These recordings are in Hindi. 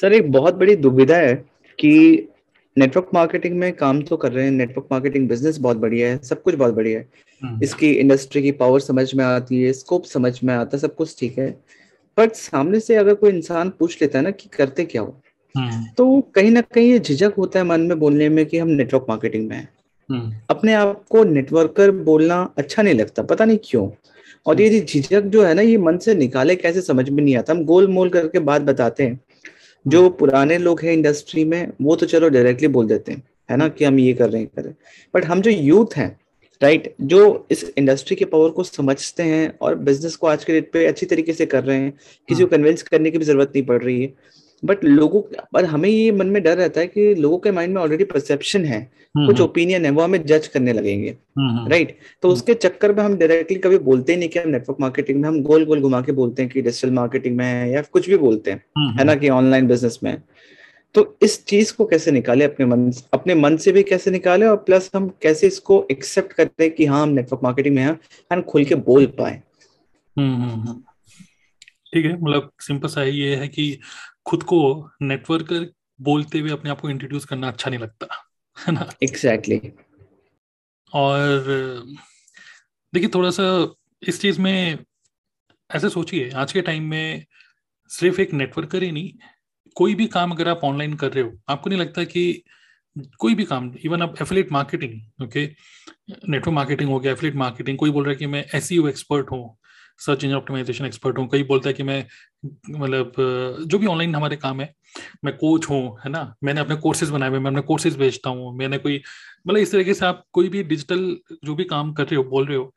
सर एक बहुत बड़ी दुविधा है कि नेटवर्क मार्केटिंग में काम तो कर रहे हैं नेटवर्क मार्केटिंग बिज़नेस बहुत बढ़िया है सब कुछ बहुत बढ़िया है हम्म। इसकी इंडस्ट्री की पावर समझ में आती है स्कोप समझ में आता है सब कुछ ठीक है बट सामने से अगर कोई इंसान पूछ लेता है ना कि करते क्या हो हम्म। तो कहीं ना कहीं ये झिझक होता है मन में बोलने में कि हम नेटवर्क मार्केटिंग में हैं हम्म। अपने आप को नेटवर्कर बोलना अच्छा नहीं लगता पता नहीं क्यों और ये झिझक जो है ना ये मन से निकाले कैसे समझ में नहीं आता हम गोल मोल करके बात बताते हैं जो पुराने लोग हैं इंडस्ट्री में वो तो चलो डायरेक्टली बोल देते हैं है ना कि हम ये कर रहे हैं कर रहे हैं बट हम जो यूथ हैं राइट जो इस इंडस्ट्री के पावर को समझते हैं और बिज़नेस को आज के डेट पे अच्छी तरीके से कर रहे हैं किसी को कन्विंस हाँ। करने की भी ज़रूरत नहीं पड़ रही है बट लोगों पर हमें ये मन में डर रहता है कि लोगों के माइंड में ऑलरेडी परसेप्शन है। हम्म, कुछ ओपिनियन हम्म। है वो हमें जज करने लगेंगे। राइट हम्म, तो उसके चक्कर में हम डायरेक्टली कभी बोलते ही नहीं कि हम नेटवर्क मार्केटिंग में हम गोल गोल घुमा के बोलते हैं कि डिजिटल मार्केटिंग में है या कुछ भी बोलते हैं है ना कि ऑनलाइन बिज़नेस में। तो इस चीज़ को कैसे निकाले अपने मन अपने मन से भी कैसे निकाले और प्लस हम कैसे इसको एक्सेप्ट करते हैं कि हाँ हम नेटवर्क मार्केटिंग में हैं एंड खुल के बोल पाए। ठीक है मतलब सिंपल सा ये है कि खुद को नेटवर्कर बोलते हुए अपने आप को इंट्रोड्यूस करना अच्छा नहीं लगता है ना एग्जैक्टली exactly. और देखिए थोड़ा सा इस चीज़ में ऐसे सोचिए आज के टाइम में सिर्फ़ एक नेटवर्कर ही नहीं कोई भी काम अगर आप ऑनलाइन कर रहे हो आपको नहीं लगता कि कोई भी काम इवन आप affiliate marketing okay network marketing हो गया एफिलेट मार्केटिंग कोई बोल रहा है कि मैं एस एक्सपर्ट हूँ सर्च इंजन ऑप्टिमाइजेशन एक्सपर्ट हूँ। कई बोलता है कि मैं मतलब जो भी ऑनलाइन हमारे काम है, मैं कोच हूँ, है ना? मैंने अपने कोर्सेज बनाए हुए मैं अपने कोर्सेज बेचता हूँ। मैंने कोई मतलब इस तरीके से आप कोई भी डिजिटल जो भी काम कर रहे हो, बोल रहे हो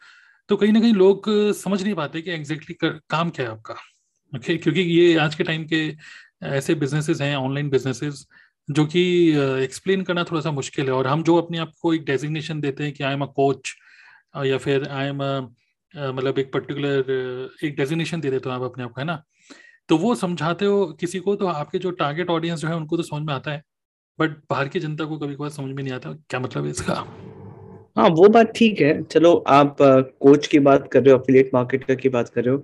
तो कहीं ना कहीं लोग समझ नहीं पाते कि एग्जैक्टली exactly काम क्या है आपका। ओके क्योंकि ये आज के टाइम के ऐसे बिजनेसेस हैं ऑनलाइन बिजनेसेस जो कि एक्सप्लेन करना थोड़ा सा मुश्किल है। और हम जो अपने आप को एक डेजिग्नेशन देते हैं कि आई एम अ कोच या फिर आई एम मतलब एक पर्टिकुलर एक डेजिग्नेशन दे देते हो आप अपने आप को है ना? तो वो समझाते हो किसी को तो आपके जो टारगेट ऑडियंस जो है उनको तो समझ में आता है बट बाहर की जनता को कभी कभार समझ में नहीं आता क्या मतलब है इसका? हाँ वो बात ठीक है। चलो आप कोच की बात कर रहे हो अफिलिएट मार्केटर की बात कर रहे हो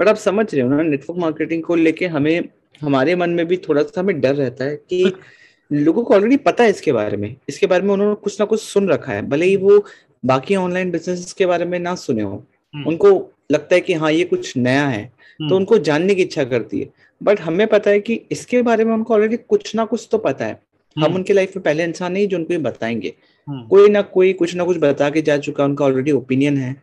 बट आप समझ रहे हो ना नेटवर्क मार्केटिंग को लेके हमें हमारे मन में भी थोड़ा सा हमें डर रहता है कि लोगों को ऑलरेडी पता है इसके बारे में। इसके बारे में उन्होंने कुछ ना कुछ सुन रखा है भले ही वो बाकी ऑनलाइन बिज़नेस के बारे में ना सुने हो। उनको लगता है कि हाँ ये कुछ नया है तो हम्म। उनको जानने की इच्छा करती है। बट हमें पता है कि इसके बारे में उनको ऑलरेडी कुछ ना कुछ तो पता है। हम हम्म। उनके लाइफ में पहले इंसान नहीं जो उनको बताएँगे। कोई ना कोई कुछ ना कुछ बता के जा चुका उनका ऑलरेडी ओपिनियन है।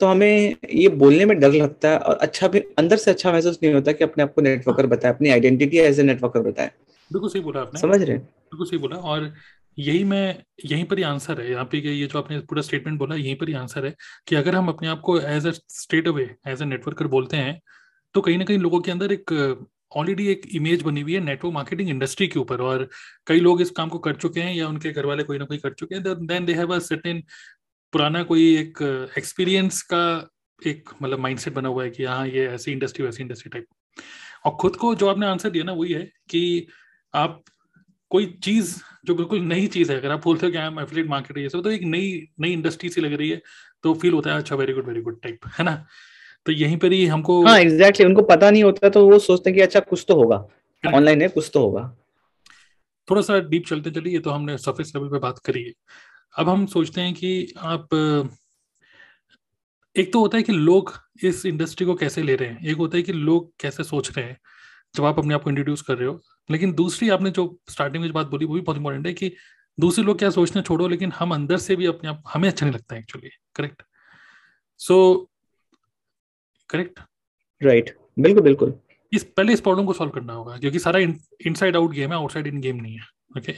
तो हमें ये बोलने में डर लगता है और अच्छा भी अंदर से अच्छा महसूस नहीं होता कि अपने आप को नेटवर्कर बताए अपनी आइडेंटिटी एज ए नेटवर्कर बताए। बिल्कुल सही बोला आपने। समझ रहे बिल्कुल सही बोला और यही मैं, यहीं पर ही आंसर है। यहाँ पे ये जो आपने पूरा स्टेटमेंट बोला, यहीं पर ही आंसर है कि अगर हम अपने आप को as a state away as a networker बोलते हैं तो कहीं ना कहीं लोगों के अंदर एक ऑलरेडी एक इमेज बनी हुई है नेटवर्क मार्केटिंग इंडस्ट्री के ऊपर। और कई लोग इस काम को कर चुके हैं या उनके घर वाले कोई ना कोई कर चुके हैं then they have a certain पुराना कोई एक एक्सपीरियंस का एक मतलब माइंडसेट बना हुआ है कि हाँ ये ऐसी इंडस्ट्री वैसी इंडस्ट्री टाइप और खुद को जो आपने आंसर दिया ना, वही है कि आप कोई चीज़ जो बिल्कुल नई चीज़ है अगर आप बोलते हो कि आई एम एफिलिएट मार्केट ये सब तो एक नई नई इंडस्ट्री सी लग रही है तो फील होता है अच्छा very good very good type है ना? तो यहीं पर ही हमको हाँ एग्जैक्टली exactly, उनको पता नहीं होता तो वो सोचते हैं कि अच्छा कुछ तो होगा ऑनलाइन है कुछ तो होगा. थोड़ा सा डीप चलते चलिए तो हमने सरफेस लेवल पे बात करी है। अब हम सोचते हैं कि आप एक तो होता है कि लोग इस इंडस्ट्री को कैसे ले रहे हैं एक होता है कि लोग कैसे सोच रहे हैं जब आप अपने आप को इंट्रोड्यूस कर रहे हो लेकिन दूसरी आपने जो स्टार्टिंग में जो बात बोली वो भी बहुत इंपॉर्टेंट है कि दूसरे लोग क्या सोचने छोड़ो लेकिन हम अंदर से भी अपने आप हमें अच्छा नहीं लगता है actually correct so correct right बिल्कुल बिल्कुल। इस पहले इस प्रॉब्लम को सॉल्व करना होगा क्योंकि सारा इनसाइड आउट गेम है आउटसाइड इन गेम नहीं है ओके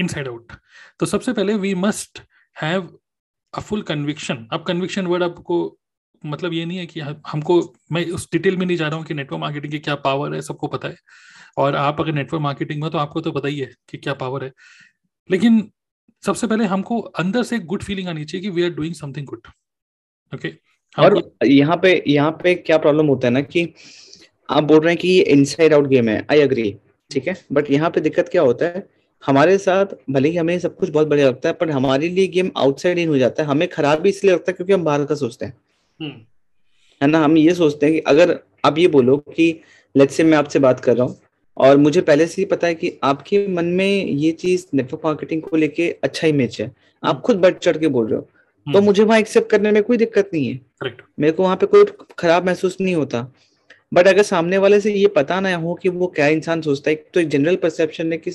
इनसाइड आउट तो सबसे पहले we must have a full conviction अब कन्विक्शन वर्ड आपको मतलब ये नहीं है कि हमको, मैं उस डिटेल में नहीं जा रहा हूँ कि नेटवर्क मार्केटिंग की क्या पावर है, सबको पता है। और आप अगर नेटवर्क मार्केटिंग में तो आपको तो पता ही है कि क्या पावर है। लेकिन सबसे पहले हमको अंदर से गुड फीलिंग आनी चाहिए कि we are doing something good okay और यहाँ पे यहाँ पे क्या प्रॉब्लम होता है ना कि आप बोल रहे हैं कि ये इनसाइड आउट गेम है आई अग्री ठीक है? बट यहाँ पे दिक्कत क्या होता है? हमारे साथ भले ही हमें सब कुछ बहुत बढ़िया लगता है, पर हमारे लिए गेम आउटसाइड इन हो जाता है। हमें खराब भी इसलिए लगता है क्योंकि हम बाहर का सोचते हैं। है ना? हम ये सोचते हैं कि अगर आप ये बोलो कि लेट्स से मैं आपसे बात कर रहा हूँ और मुझे पहले से ही पता है कि आपके मन में ये चीज़ नेटवर्क मार्केटिंग को लेके अच्छा इमेज है। आप हम्म। खुद बढ़ चढ़ के बोल रहे हो। तो हम्म। मुझे वहाँ एक्सेप्ट करने में कोई दिक्कत नहीं है। मेरे को वहाँ पे कोई खराब महसूस नहीं होता। बट अगर सामने वाले से ये पता ना हो कि वो क्या इंसान सोचता है तो एक जनरल परसेप्शन है कि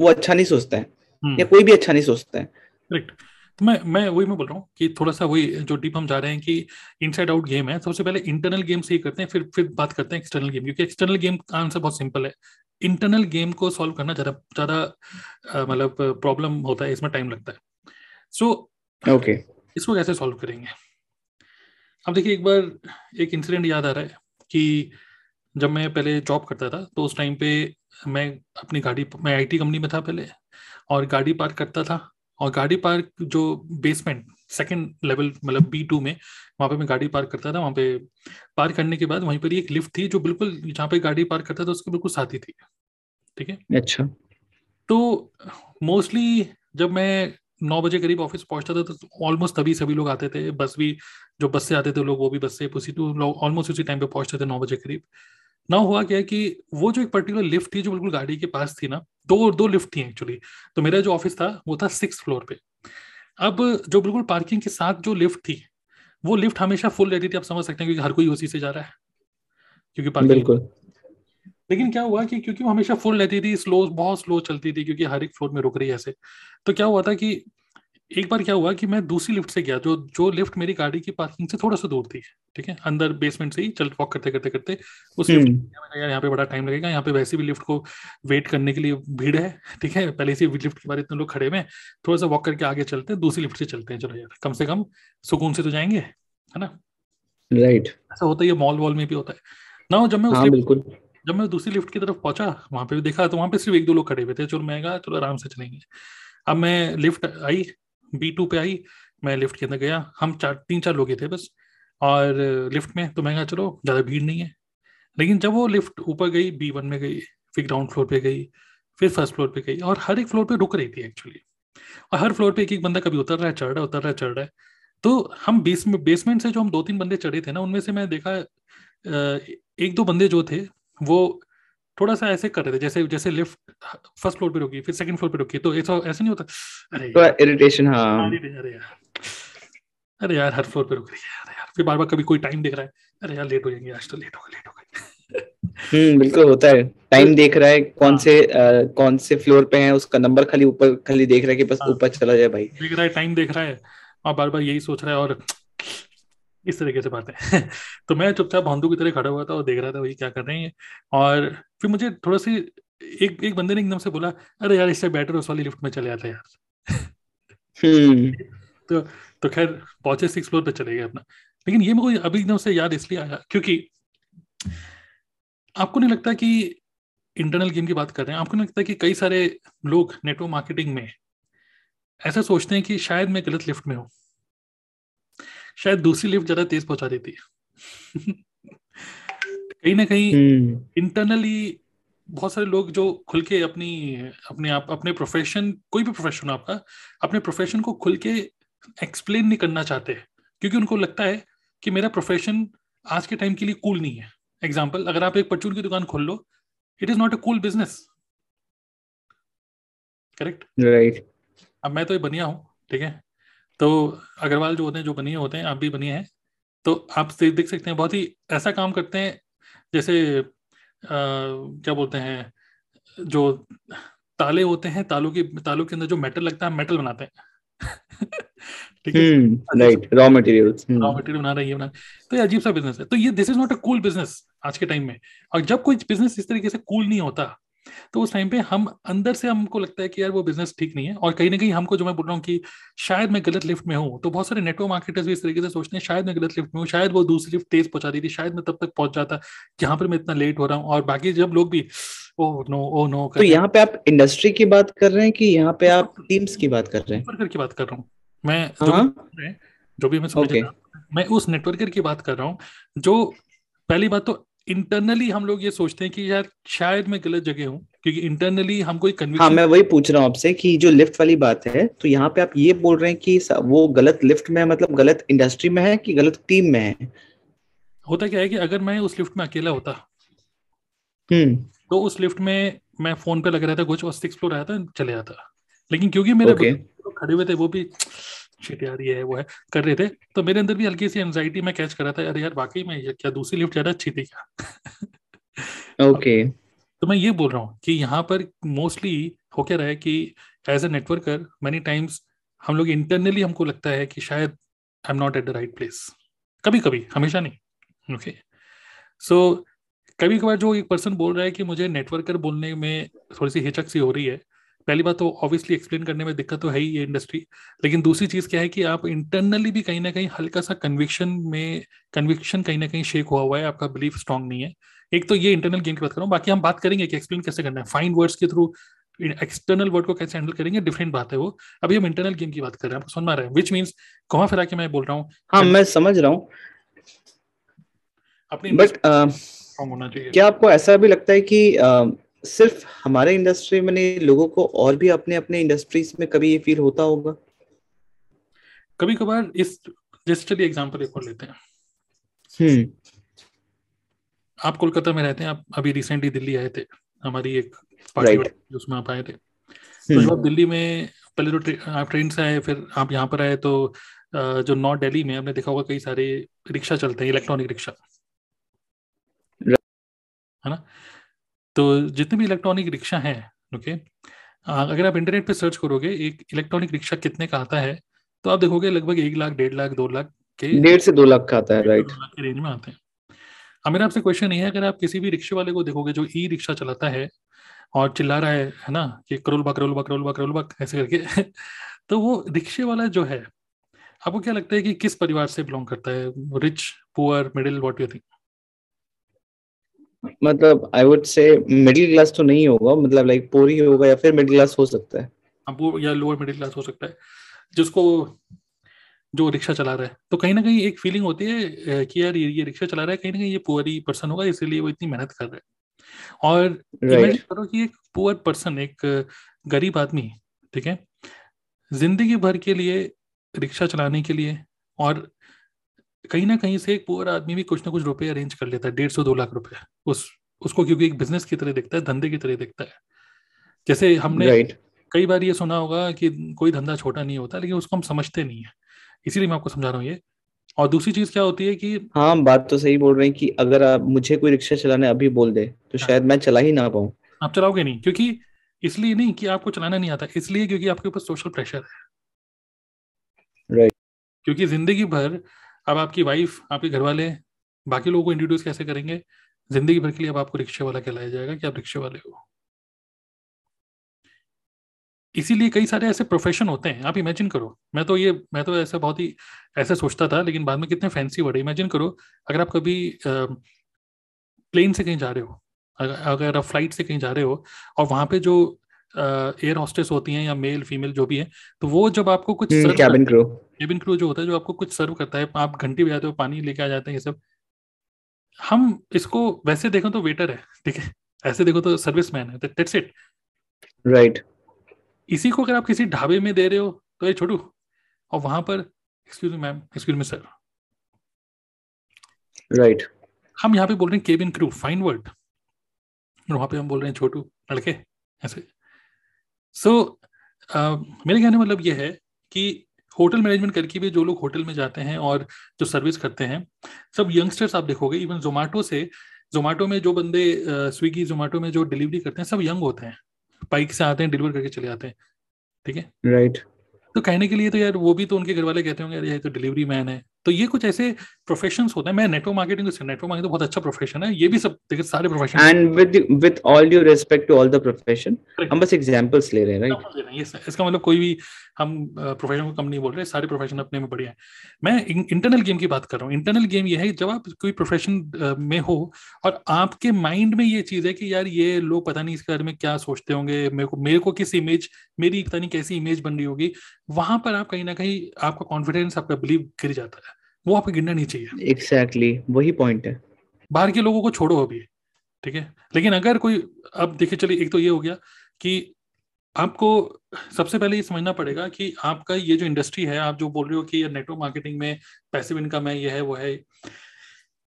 वो अच्छा नहीं सोचता है। हम्म। या कोई भी अच्छा नहीं सोचता है। करेक्ट तो मैं मैं वही मैं बोल रहा हूँ कि थोड़ा सा वही जो डीप हम जा रहे हैं कि इनसाइड आउट गेम है सबसे पहले इंटरनल गेम से ही करते हैं फिर फिर बात करते हैं एक्सटर्नल गेम क्योंकि एक्सटर्नल गेम का आंसर बहुत सिंपल है। इंटरनल गेम को सॉल्व करना ज़्यादा ज़्यादा मतलब प्रॉब्लम होता है इसमें टाइम लगता है। So so, okay okay. इसको कैसे सॉल्व करेंगे? अब देखिए एक बार एक इंसिडेंट याद आ रहा है कि जब मैं पहले जॉब करता था तो उस टाइम पे मैं अपनी गाड़ी मैं आईटी कंपनी में था पहले और गाड़ी पार्क करता था और गाड़ी पार्क जो बेसमेंट सेकंड लेवल मतलब बी टू में वहाँ पे मैं गाड़ी पार्क करता था वहाँ पे पार्क करने के बाद वहीं पर एक लिफ्ट थी जो बिल्कुल जहाँ पे गाड़ी पार्क करता था उसके बिल्कुल साथ ही थी। ठीक है? अच्छा। तो मोस्टली जब मैं नौ बजे करीब ऑफ़िस पहुँचता था तो ऑलमोस्ट तभी सभी लोग आते थे। बस भी जो बस से आते थे लोग वो भी बस से उसी तो लोग ऑलमोस्ट उसी टाइम पे पहुँचते थे नौ बजे करीब। ना हुआ क्या कि वो जो एक पर्टिकुलर लिफ्ट थी जो बिल्कुल गाड़ी के पास थी ना दो दो लिफ्ट थी एक्चुअली तो मेरा जो ऑफ़िस था वो था सिक्स फ्लोर पे। अब जो बिल्कुल पार्किंग के साथ जो लिफ्ट थी वो लिफ्ट हमेशा फुल रहती थी आप समझ सकते हैं क्योंकि हर कोई उसी से जा रहा है क्योंकि पार्किंग बिल्कुल। लेकिन क्या हुआ कि क्योंकि वो हमेशा फुल रहती थी स्लो बहुत स्लो चलती थी क्योंकि हर एक फ्लोर में रुक रही है ऐसे। तो क्या हुआ था कि एक बार क्या हुआ कि मैं दूसरी लिफ्ट से गया जो जो लिफ्ट मेरी गाड़ी की पार्किंग से थोड़ा सा दूर थी ठीक है? अंदर बेसमेंट से ही चल वॉक करते करते करते उस लिफ्ट हम्म। यार यहाँ पे बड़ा टाइम लगेगा यहाँ पे वैसे भी लिफ्ट को वेट करने के लिए भीड़ है ठीक है? पहले से लिफ्ट के बारे इतने लोग खड़े हुए थोड़ा सा वॉक करके आगे चलते हैं दूसरी लिफ्ट से चलते हैं चलो यार कम से कम सुकून से तो जाएँगे है ना? राइट ऐसा होता है मॉल वॉल में भी होता है। ना जब मैं हाँ, बिल्कुल। जब मैं दूसरी लिफ्ट की तरफ़ पहुँचा वहाँ पे भी देखा तो वहाँ पे सिर्फ़ एक दो लोग खड़े हुए थे चलो मैं चलो आराम से चलेंगे। अब मैं लिफ्ट आई बी टू पे आई, मैं लिफ्ट के अंदर गया। हम चार, तीन चार लोग थे बस। और लिफ्ट में तो मैं कहा, चलो, ज़्यादा भीड़ नहीं है। लेकिन जब वो लिफ्ट ऊपर गई बी वन में गई, फिर ग्राउंड फ्लोर पे गई, फिर फ़र्स्ट फ्लोर पे गई और हर एक फ्लोर पे रुक रही थी एक्चुअली और हर फ्लोर पे एक एक बंदा कभी उतर रहा है, चढ़ रहा है, उतर रहा है, चढ़ रहा है। तो हम बेस बेसमेंट से जो हम दो तीन बंदे चढ़े थे ना, उनमें से मैं देखा एक दो बंदे जो थे, वो थोड़ा सा ऐसे कर रहे थे जैसे जैसे लिफ्ट फ़र्स्ट फ्लोर पे रुकी फिर सेकंड फ्लोर पे रुकी तो ऐसा ऐसा नहीं होता। अरे तो इरिटेशन हाँ। अरे यार अरे यार। हर फ्लोर पे रुक रही है अरे यार। फिर बार बार कभी कोई टाइम देख रहा है अरे यार लेट हो जाएँगे आज तो लेट हो गए लेट हो गए। हम्म बिल्कुल होता है। टाइम देख रहा है कौन हाँ। से आ, कौन से फ्लोर पे है उसका नंबर खाली ऊपर खाली देख रहा है कि बस हाँ। ऊपर चला जाए भाई। देख रहा है टाइम देख रहा है और बार बार यही सोच रहा है और इस तरीके से बात। है तो मैं चुपचाप भांडू की तरह खड़ा हुआ था और देख रहा था वही क्या कर रहे हैं और फिर मुझे थोड़ा सी एक एक बंदे ने एकदम से बोला अरे यार इससे बेटर उस वाली लिफ्ट में चले जाते यार। हम्म। तो तो खैर पहुँचे सिक्स फ्लोर पे चले गए अपना। लेकिन ये को अभी एकदम से याद इसलिए आया क्योंकि आपको नहीं लगता कि इंटरनल गेम की बात कर रहे हैं? आपको नहीं लगता कि कई सारे लोग नेटवर्क मार्केटिंग में ऐसा सोचते हैं कि शायद मैं गलत लिफ्ट में हूँ? शायद दूसरी लिफ्ट ज़्यादा तेज पहुँचा देती। कहीं ना कहीं इंटरनली हम्म। बहुत सारे लोग जो खुल के अपनी अपने आप अपने प्रोफेशन कोई भी प्रोफेशन आपका अपने प्रोफेशन को खुल के एक्सप्लेन नहीं करना चाहते क्योंकि उनको लगता है कि मेरा प्रोफेशन आज के टाइम के लिए कूल नहीं है। एग्ज़ाम्पल अगर आप एक परचून की दुकान खोल लो it is not a cool business correct right अब मैं तो ये बनिया हूँ ठीक है? तो अग्रवाल जो होते हैं जो बनिए होते हैं आप भी बनिए हैं। तो आप देख सकते हैं बहुत ही ऐसा काम करते हैं जैसे आ, क्या बोलते हैं जो ताले होते हैं तालों की तालों के अंदर जो मेटल लगता है मेटल बनाते हैं। ठीक है? Right raw materials raw material बना रही है बना तो ये अजीब सा बिज़नेस है। तो ये this is not a cool business आज के टाइम में। और जब कोई बिज़नेस इस तरीके से कूल नहीं होता तो उस टाइम पे हम अंदर से हमको लगता है कि यार वो बिज़नेस ठीक नहीं है और कहीं ना कहीं हमको जो मैं बोल रहा हूँ कि शायद मैं गलत लिफ्ट में हूँ तो बहुत सारे नेटवर्क मार्केटर्स भी इस तरीके से सोचते हैं शायद मैं गलत लिफ्ट में हूँ शायद वो दूसरी लिफ्ट तेज पहुँचा दी थी शायद मैं तब तक पहुँच जाता जहाँ पर मैं इतना लेट हो रहा हूँ। और बाकी जब लोग भी ओ नो ओ नो तो यहाँ पे आप इंडस्ट्री की बात कर रहे हैं कि यहाँ पे आप टीम्स की बात कर रहे हैं? की बात कर रहा हूँ। मैं जो भी हाँ? भी मैं समझ मैं उस नेटवर्कर की बात कर रहा हूँ जो पहली बात तो इंटरनली हम लोग ये सोचते हैं कि यार शायद मैं गलत जगह हूँ क्योंकि इंटरनली हम कोई कन्विक्शन हाँ मैं वही पूछ रहा हूँ आपसे कि जो लिफ्ट वाली बात है तो यहाँ पे आप ये बोल रहे हैं कि वो गलत लिफ्ट में मतलब गलत इंडस्ट्री में है कि गलत टीम में है? होता क्या है कि अगर मैं उस लिफ्ट में अकेला होता हम्म। तो उस लिफ्ट में मैं फ़ोन पे लग रहा था कुछ और सिक्स फ्लोर आया था चले जाता लेकिन क्योंकि मेरे okay. खड़े हुए थे वो भी शिट यार ये है वो है। कर रहे थे। तो मेरे अंदर भी हल्की सी एंजाइटी में कैच कर रहा था अरे यार वाकई में क्या दूसरी लिफ्ट ज़्यादा अच्छी थी क्या? Okay okay. तो मैं ये बोल रहा हूँ कि यहाँ पर मोस्टली हो क्या रहा है कि as a networker many times हम लोग इंटरनली हमको लगता है कि शायद I am not at the right place कभी कभी हमेशा नहीं। ओके सो कभी कभार जो एक पर्सन बोल रहा है कि मुझे नेटवर्कर बोलने में थोड़ी सी हिचक सी हो रही है पहली बात तो ऑब्वियसली एक्सप्लेन करने में दिक्कत तो है ही ये इंडस्ट्री लेकिन दूसरी चीज़ क्या है कि आप इंटरनली भी कहीं ना कहीं हल्का सा कन्विक्शन में कन्विक्शन कहीं ना कहीं शेक हुआ हुआ है आपका बिलीफ स्ट्रांग नहीं है। एक तो ये इंटरनल गेम की बात करूँ बाकी हम बात करेंगे कि एक्सप्लेन कैसे करना है। फाइन वर्ड्स के थ्रू एक्सटर्नल वर्ड को कैसे हैंडल करेंगे डिफरेंट बात है वो। अभी हम इंटरनल गेम की बात कर रहे हैं आपको समझ में आ रहा है। विच मीन्स कहा फिर आके मैं बोल रहा हूँ? हाँ मैं समझ रहा हूँ। अपनी बट होना चाहिए। क्या आपको ऐसा भी लगता है कि uh, सिर्फ़ हमारे इंडस्ट्री में नहीं लोगों को और भी अपने अपने इंडस्ट्रीज़ में कभी ये फील होता होगा? कभी कभार इस जैसे चलिए एग्जांपल एक और लेते हैं। हम्म। आप कोलकाता में रहते हैं आप अभी रिसेंटली दिल्ली आए थे हमारी एक पार्टी right. उसमें आप आए थे। तो जब आप दिल्ली में पहले तो ट्रे, आप ट्रेन से आए फिर आप यहाँ पर आए तो जो नॉर्थ दिल्ली में आपने देखा होगा कई सारे रिक्शा चलते हैं इलेक्ट्रॉनिक रिक्शा। है ना? तो जितने भी इलेक्ट्रॉनिक रिक्शा हैं ओके अगर आप इंटरनेट पे सर्च करोगे एक इलेक्ट्रॉनिक रिक्शा कितने का आता है तो आप देखोगे लगभग एक लाख डेढ़ लाख दो लाख के डेढ़ से दो लाख का आता है राइट के रेंज में आते हैं। अब मेरा आपसे क्वेश्चन ये है अगर आप किसी भी रिक्शे वाले को देखोगे जो ई रिक्शा चलाता है और चिल्ला रहा है है ना कि करोल बा करोल बा करोल बा करोल बा ऐसे करके तो वो रिक्शे वाला जो है आपको क्या लगता है कि किस परिवार से बिलोंग करता है? Rich poor middle what you think मतलब I would say middle class तो नहीं होगा मतलब लाइक पोर ही होगा या फिर मिडिल क्लास हो सकता है। अब वो या लोअर मिडिल क्लास हो सकता है। जिसको जो रिक्शा चला रहा है तो कहीं ना कहीं एक फीलिंग होती है कि यार ये, ये रिक्शा चला रहा है कहीं ना कहीं ये पुअर ही पर्सन होगा इसीलिए वो इतनी मेहनत कर रहा है। और इमेजिन करो कि एक पुअर पर्सन एक गरीब आदमी ठीक है ज़िंदगी भर के लिए रिक्शा चलाने के लिए और कहीं ना कहीं से एक पुअर आदमी भी कुछ ना कुछ रुपए अरेंज कर लेता है डेढ़ सौ दो लाख रुपए। उस उसको क्योंकि एक बिज़नेस की तरह दिखता है धंधे की तरह दिखता है। जैसे हमने right. कई बार ये सुना होगा कि कोई धंधा छोटा नहीं होता लेकिन उसको हम समझते नहीं है। इसीलिए मैं आपको समझा रहा हूँ ये। और दूसरी चीज़ क्या होती है कि हाँ बात तो सही बोल रहे हैं कि अगर आप मुझे कोई रिक्शा चलाने अभी बोल दे तो हाँ। शायद मैं चला ही ना पाऊँ। आप चलाओगे नहीं क्योंकि इसलिए नहीं कि आपको चलाना नहीं आता इसलिए क्योंकि आपके ऊपर सोशल प्रेशर है। राइट क्योंकि ज़िंदगी भर अब आपकी वाइफ आपके घर वाले बाकी लोगों को इंट्रोड्यूस कैसे करेंगे? ज़िंदगी भर के लिए अब आपको रिक्शे वाला कहलाया जाएगा कि आप रिक्शे वाले हो। इसीलिए कई सारे ऐसे प्रोफेशन होते हैं। आप इमेजिन करो, मैं तो ये, मैं तो ऐसा बहुत ही, ऐसा सोचता था, लेकिन बाद में कितने फैंसी वर्ड इमेजिन करो, अगर आप कभी प्लेन से कहीं जा रहे हो अगर आप फ़्लाइट से कहीं जा रहे हो, और वहाँ पे जो एयर हॉस्टेस होती हैं या मेल फीमेल जो भी है तो वो जब आपको कुछ कैबिन क्रू केबिन क्रू जो होता है जो आपको कुछ सर्व करता है आप घंटी बजाते हो पानी लेके आ जाते हैं ये सब हम इसको वैसे देखो तो वेटर है ठीक है? ऐसे देखो तो सर्विस मैन है दैट्स इट राइट इसी को अगर आप किसी ढाबे में दे रहे हो तो ये छोटू और वहाँ पर excuse me ma'am excuse me sir right हम यहाँ पे बोल रहे हैं केबिन क्रू फाइन वर्ड और वहाँ पे हम बोल रहे हैं छोटू लड़के ऐसे। सो so, uh, मेरे कहने मतलब ये है कि होटल मैनेजमेंट करके भी जो लोग होटल में जाते हैं और जो सर्विस करते हैं सब यंगस्टर्स आप देखोगे इवन जोमेटो से जोमेटो में जो बंदे स्विगी जोमेटो में जो डिलीवरी करते हैं सब यंग होते हैं। बाइक से आते हैं डिलीवर करके चले जाते हैं। ठीक है? राइट तो कहने के लिए तो यार वो भी तो उनके घर वाले कहते होंगे यार ये तो डिलीवरी मैन है। तो ये कुछ ऐसे प्रोफेशन होते हैं। मैं नेटवर्क मार्केटिंग नेटवर्क मार्केटिंग बहुत अच्छा प्रोफेशन है। ये भी सब देखिए सारे profession and with with all due respect to all the profession हम बस एग्जांपल्स ले रहे हैं राइट इसका मतलब कोई भी हम प्रोफेशन को कम नहीं बोल रहे सारे प्रोफेशन अपने में बढ़िया है। मैं इंटरनल गेम की बात कर रहा हूँ। इंटरनल गेम ये है जब आप कोई प्रोफेशन में हो और आपके माइंड में ये चीज़ है कि यार ये लोग पता नहीं इसके बारे में क्या सोचते होंगे मेरे को मेरे को किस इमेज मेरी पता नहीं कैसी इमेज बन रही होगी वहाँ पर आप कहीं ना कहीं आपका कॉन्फिडेंस आपका बिलीव गिर जाता है। वो आपको गिरना नहीं चाहिए। एग्जैक्टली exactly, वही पॉइंट है। बाहर के लोगों को छोड़ो अभी ठीक है? लेकिन अगर कोई अब देखिए चलिए एक तो ये हो गया कि आपको सबसे पहले ये समझना पड़ेगा कि आपका ये जो इंडस्ट्री है, आप जो बोल रहे हो कि नेटवर्क मार्केटिंग में पैसिव इनकम है, ये है, वो है।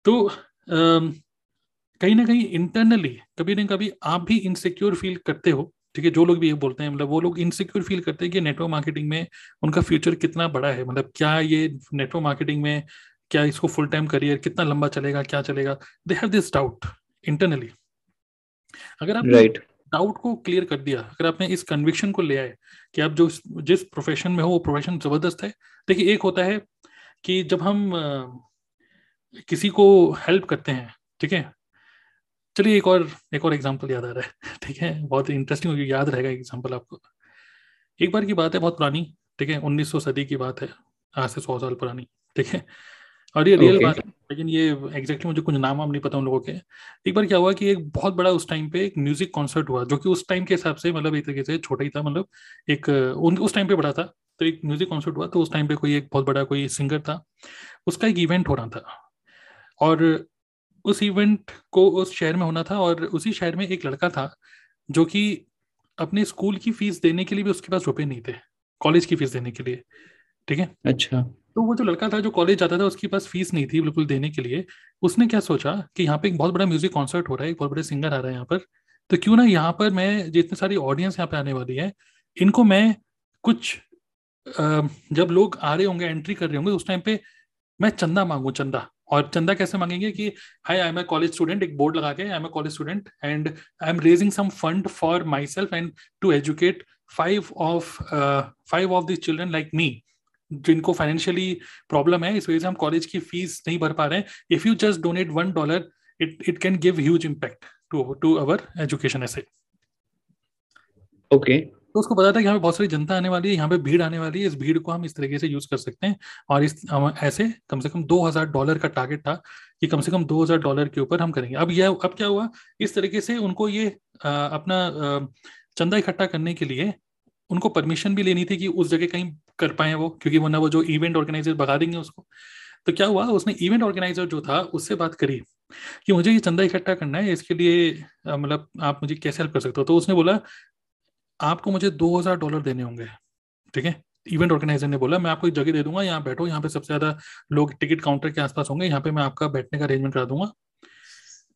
तो कहीं ना कहीं इंटरनली कभी ना कभी आप भी इनसिक्योर फील करते हो, ठीक है? जो लोग भी ये बोलते हैं मतलब वो लोग इनसिक्योर फील करते हैं कि नेटवर्क मार्केटिंग में उनका फ्यूचर कितना बड़ा है। मतलब क्या ये नेटवर्क मार्केटिंग में क्या इसको फुल टाइम करियर कितना लंबा चलेगा, क्या चलेगा? They have this doubt internally अगर आप राइट डाउट को क्लियर कर दिया। अगर आपने इस कन्विक्शन को ले आए कि आप जो जिस प्रोफेशन में हो, वो प्रोफेशन ज़बरदस्त है। देखिए, एक होता है कि जब हम किसी को हेल्प करते हैं, ठीक है? चलिए, एक और एक और एग्जांपल याद आ रहा है, ठीक है? बहुत इंटरेस्टिंग होगी, याद रहेगा एग्जांपल आपको। एक बार की बात है, बहुत पुरानी, ठीक है? उन्नीस सौ सदी की बात है, आज से सौ साल पुरानी, ठीक है? और ये रियल okay. बात है लेकिन ये एग्जैक्टली exactly मुझे कुछ नाम वाम नहीं पता उन लोगों के। एक बार क्या हुआ कि एक बहुत बड़ा उस टाइम पे एक म्यूज़िक कॉन्सर्ट हुआ जो कि उस टाइम के हिसाब से मतलब एक तरीके से छोटा ही था मतलब एक उन उस टाइम पे बड़ा था तो एक म्यूज़िक कॉन्सर्ट हुआ तो उस टाइम पे कोई एक बहुत बड़ा कोई सिंगर था उसका एक इवेंट हो रहा था। और उस इवेंट को उस शहर में होना था और उसी शहर में एक लड़का था जो कि अपने स्कूल की फ़ीस देने के लिए भी उसके पास रुपए नहीं थे कॉलेज की फ़ीस देने के लिए ठीक है? अच्छा। तो वो जो लड़का था जो कॉलेज जाता था, उसके पास फ़ीस नहीं थी बिल्कुल देने के लिए, उसने क्या सोचा कि यहाँ पे एक बहुत बड़ा म्यूज़िक कॉन्सर्ट हो रहा है, एक बहुत बड़े सिंगर आ रहा है यहाँ पर तो क्यों ना यहाँ पर मैं जितने सारी ऑडियंस यहाँ पे आने वाली है, इनको मैं कुछ जब लोग आ रहे होंगे एंट्री कर रहे होंगे, उस टाइम पे मैं चंदा मांगू, चंदा। और चंदा कैसे मांगेंगे कि hi I am a college student एक बोर्ड लगा के I am a college student and I am raising some fund for myself and to educate five of five of this children like me जिनको फाइनेंशियली प्रॉब्लम है इस वजह से हम कॉलेज की फ़ीस नहीं भर पा रहे हैं। If you just donate one dollar it it can give huge impact to to our education ऐसे ओके तो उसको पता था कि यहाँ पे बहुत सारी जनता आने वाली है यहाँ पे भीड़ आने वाली है इस भीड़ को हम इस तरीके से यूज़ कर सकते हैं। और इस ऐसे कम से कम दो हज़ार डॉलर का टारगेट था कि कम से कम दो हज़ार डॉलर के ऊपर हम करेंगे। अब यह अब क्या हुआ? इस तरीके से उनको ये आ, अपना आ, चंदा इकट्ठा करने के लिए उनको परमिशन भी लेनी थी कि उस जगह कहीं कर पाए वो क्योंकि वरना वो जो इवेंट ऑर्गेनाइजर भगा देंगे उसको। तो क्या हुआ? उसने इवेंट ऑर्गेनाइजर जो था उससे बात करी कि मुझे ये चंदा इकट्ठा करना है इसके लिए मतलब आप मुझे कैसे हेल्प कर सकते हो? तो उसने बोला आपको मुझे दो हज़ार डॉलर देने होंगे। ठीक है? इवेंट ऑर्गेनाइजर ने बोला मैं आपको एक जगह दे दूँगा यहाँ बैठो यहाँ पे सबसे ज़्यादा लोग टिकट काउंटर के आसपास होंगे यहाँ पे मैं आपका बैठने का अरेंजमेंट करा दूँगा।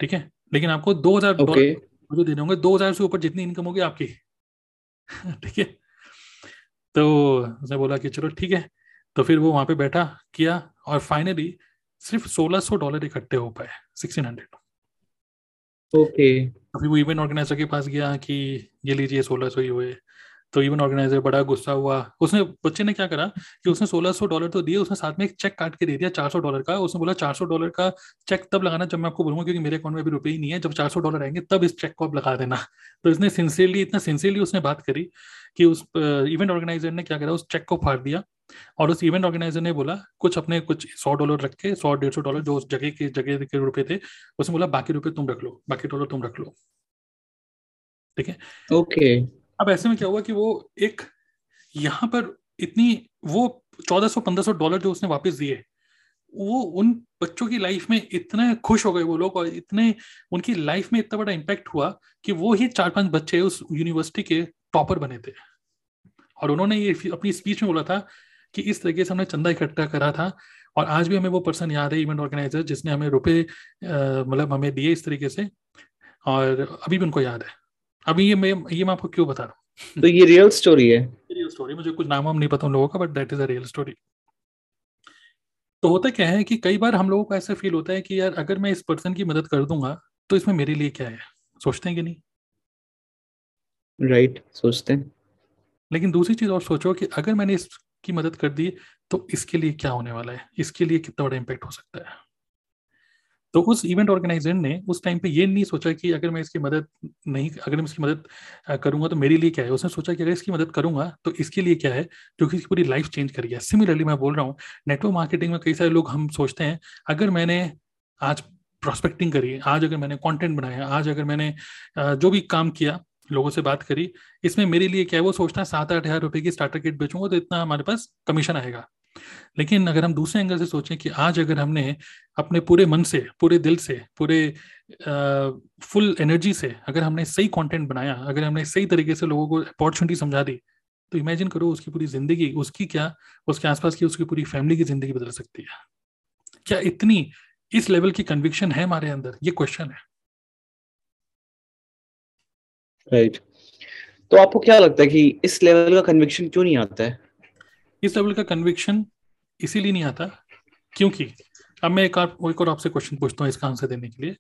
ठीक है? लेकिन आपको दो हज़ार डॉलर मुझे देने होंगे दो हज़ार से ऊपर जितनी इनकम होगी आपकी। ठीक है? तो उसने बोला कि चलो ठीक है। तो फिर वो वहाँ पे बैठा किया और फाइनली सिर्फ़ 1600 सो डॉलर इकट्ठे हो पाए सिक्सटीन हंड्रेड ओके अभी वो इवेंट ऑर्गेनाइजर के पास गया कि ये लीजिए सोलह सो ही हुए। तो इवेंट ऑर्गेनाइजर बड़ा गुस्सा हुआ। उसने, बच्चे ने क्या करा कि उसने 1600 डॉलर तो दिए, उसने साथ में एक चेक काट के दे दिया 400 डॉलर का। उसने बोला 400 डॉलर का चेक तब लगाना जब मैं आपको बोलूँगा, क्योंकि मेरे अकाउंट में भी रुपए ही नहीं है। जब 400 डॉलर आएँगे, तब इस चेक को आप लगा देना। तो इसने सिंसियरली इतना सिंसियरली उसने बात करी कि उस इवेंट ऑर्गेनाइजर ने क्या करा, उस चेक को फाड़ दिया और उस इवेंट ऑर्गेनाइजर ने बोला, कुछ अपने, कुछ सौ डॉलर रख के, सौ, डेढ़ सौ डॉलर जो उस जगह के जगह के रुपए थे, उसने बोला, बाकी रुपए तुम रख लो, बाकी डॉलर तुम रख लो। ठीक है? ओके। अब ऐसे में क्या हुआ कि वो एक यहाँ पर इतनी, वो चौदह सौ पंद्रह सौ डॉलर जो उसने वापस दिए, वो उन बच्चों की लाइफ में इतने खुश हो गए वो लोग और इतने, उनकी लाइफ में इतना बड़ा इम्पैक्ट हुआ कि वो ही चार पाँच बच्चे उस यूनिवर्सिटी के टॉपर बने थे। और उन्होंने ये अपनी स्पीच में बोला था कि इस तरीके से हमने चंदा इकट्ठा करा था और आज भी हमें वो पर्सन याद है इवेंट ऑर्गेनाइजर जिसने हमें रुपए मतलब हमें दिए इस तरीके से और अभी भी उनको याद है। अभी ये मैं ये मैं आपको क्यों बता रहा हूँ? तो ये रियल स्टोरी है। रियल स्टोरी मुझे कुछ नाम हम नहीं पता उन लोगों का but that is a real story तो होता क्या है कि कई बार हम लोगों को ऐसा फील होता है कि यार अगर मैं इस पर्सन की मदद कर दूँगा तो इसमें मेरे लिए क्या है? सोचते हैं कि नहीं? राइट right, सोचते हैं। लेकिन दूसरी चीज़ और सोचो कि अगर मैंने इसकी मदद कर दी तो इसके लिए क्या होने वाला है? इसके लिए कितना बड़ा इम्पेक्ट हो सकता है? तो उस इवेंट ऑर्गेनाइजर ने उस टाइम पे ये नहीं सोचा कि अगर मैं इसकी मदद नहीं, अगर मैं इसकी मदद करूँगा तो मेरे लिए क्या है? उसने सोचा कि अगर इसकी मदद करूँगा तो इसके लिए क्या है? जो कि इसकी पूरी लाइफ चेंज कर गया सिमिलरली मैं बोल रहा हूँ नेटवर्क मार्केटिंग में कई सारे लोग हम सोचते हैं, अगर मैंने आज प्रोस्पेक्टिंग करी, आज अगर मैंने कंटेंट बनाया, आज अगर मैंने जो भी काम किया, लोगों से बात करी, इसमें मेरे लिए क्या है? वो सोचता है सात आठ हज़ार रुपए की स्टार्टर किट बेचूँगा तो इतना हमारे पास कमीशन आएगा। लेकिन अगर हम दूसरे एंगल से सोचें कि आज अगर हमने अपने पूरे मन से पूरे दिल से पूरे आ, फुल एनर्जी से अगर हमने सही कंटेंट बनाया अगर हमने सही तरीके से लोगों को अपॉर्चुनिटी समझा दी तो इमेजिन करो उसकी पूरी ज़िंदगी उसकी क्या उसके आसपास की उसकी पूरी फैमिली की ज़िंदगी बदल सकती है। क्या इतनी इस लेवल की कन्विक्शन है हमारे अंदर? ये क्वेश्चन है। राइट तो आपको क्या लगता है कि इस लेवल का कन्विक्शन क्यों नहीं आता है? इस लेवल का कन्विक्शन इसीलिए नहीं आता क्योंकि अब मैं एक और एक और आपसे क्वेश्चन पूछता हूँ इसका आंसर देने के लिए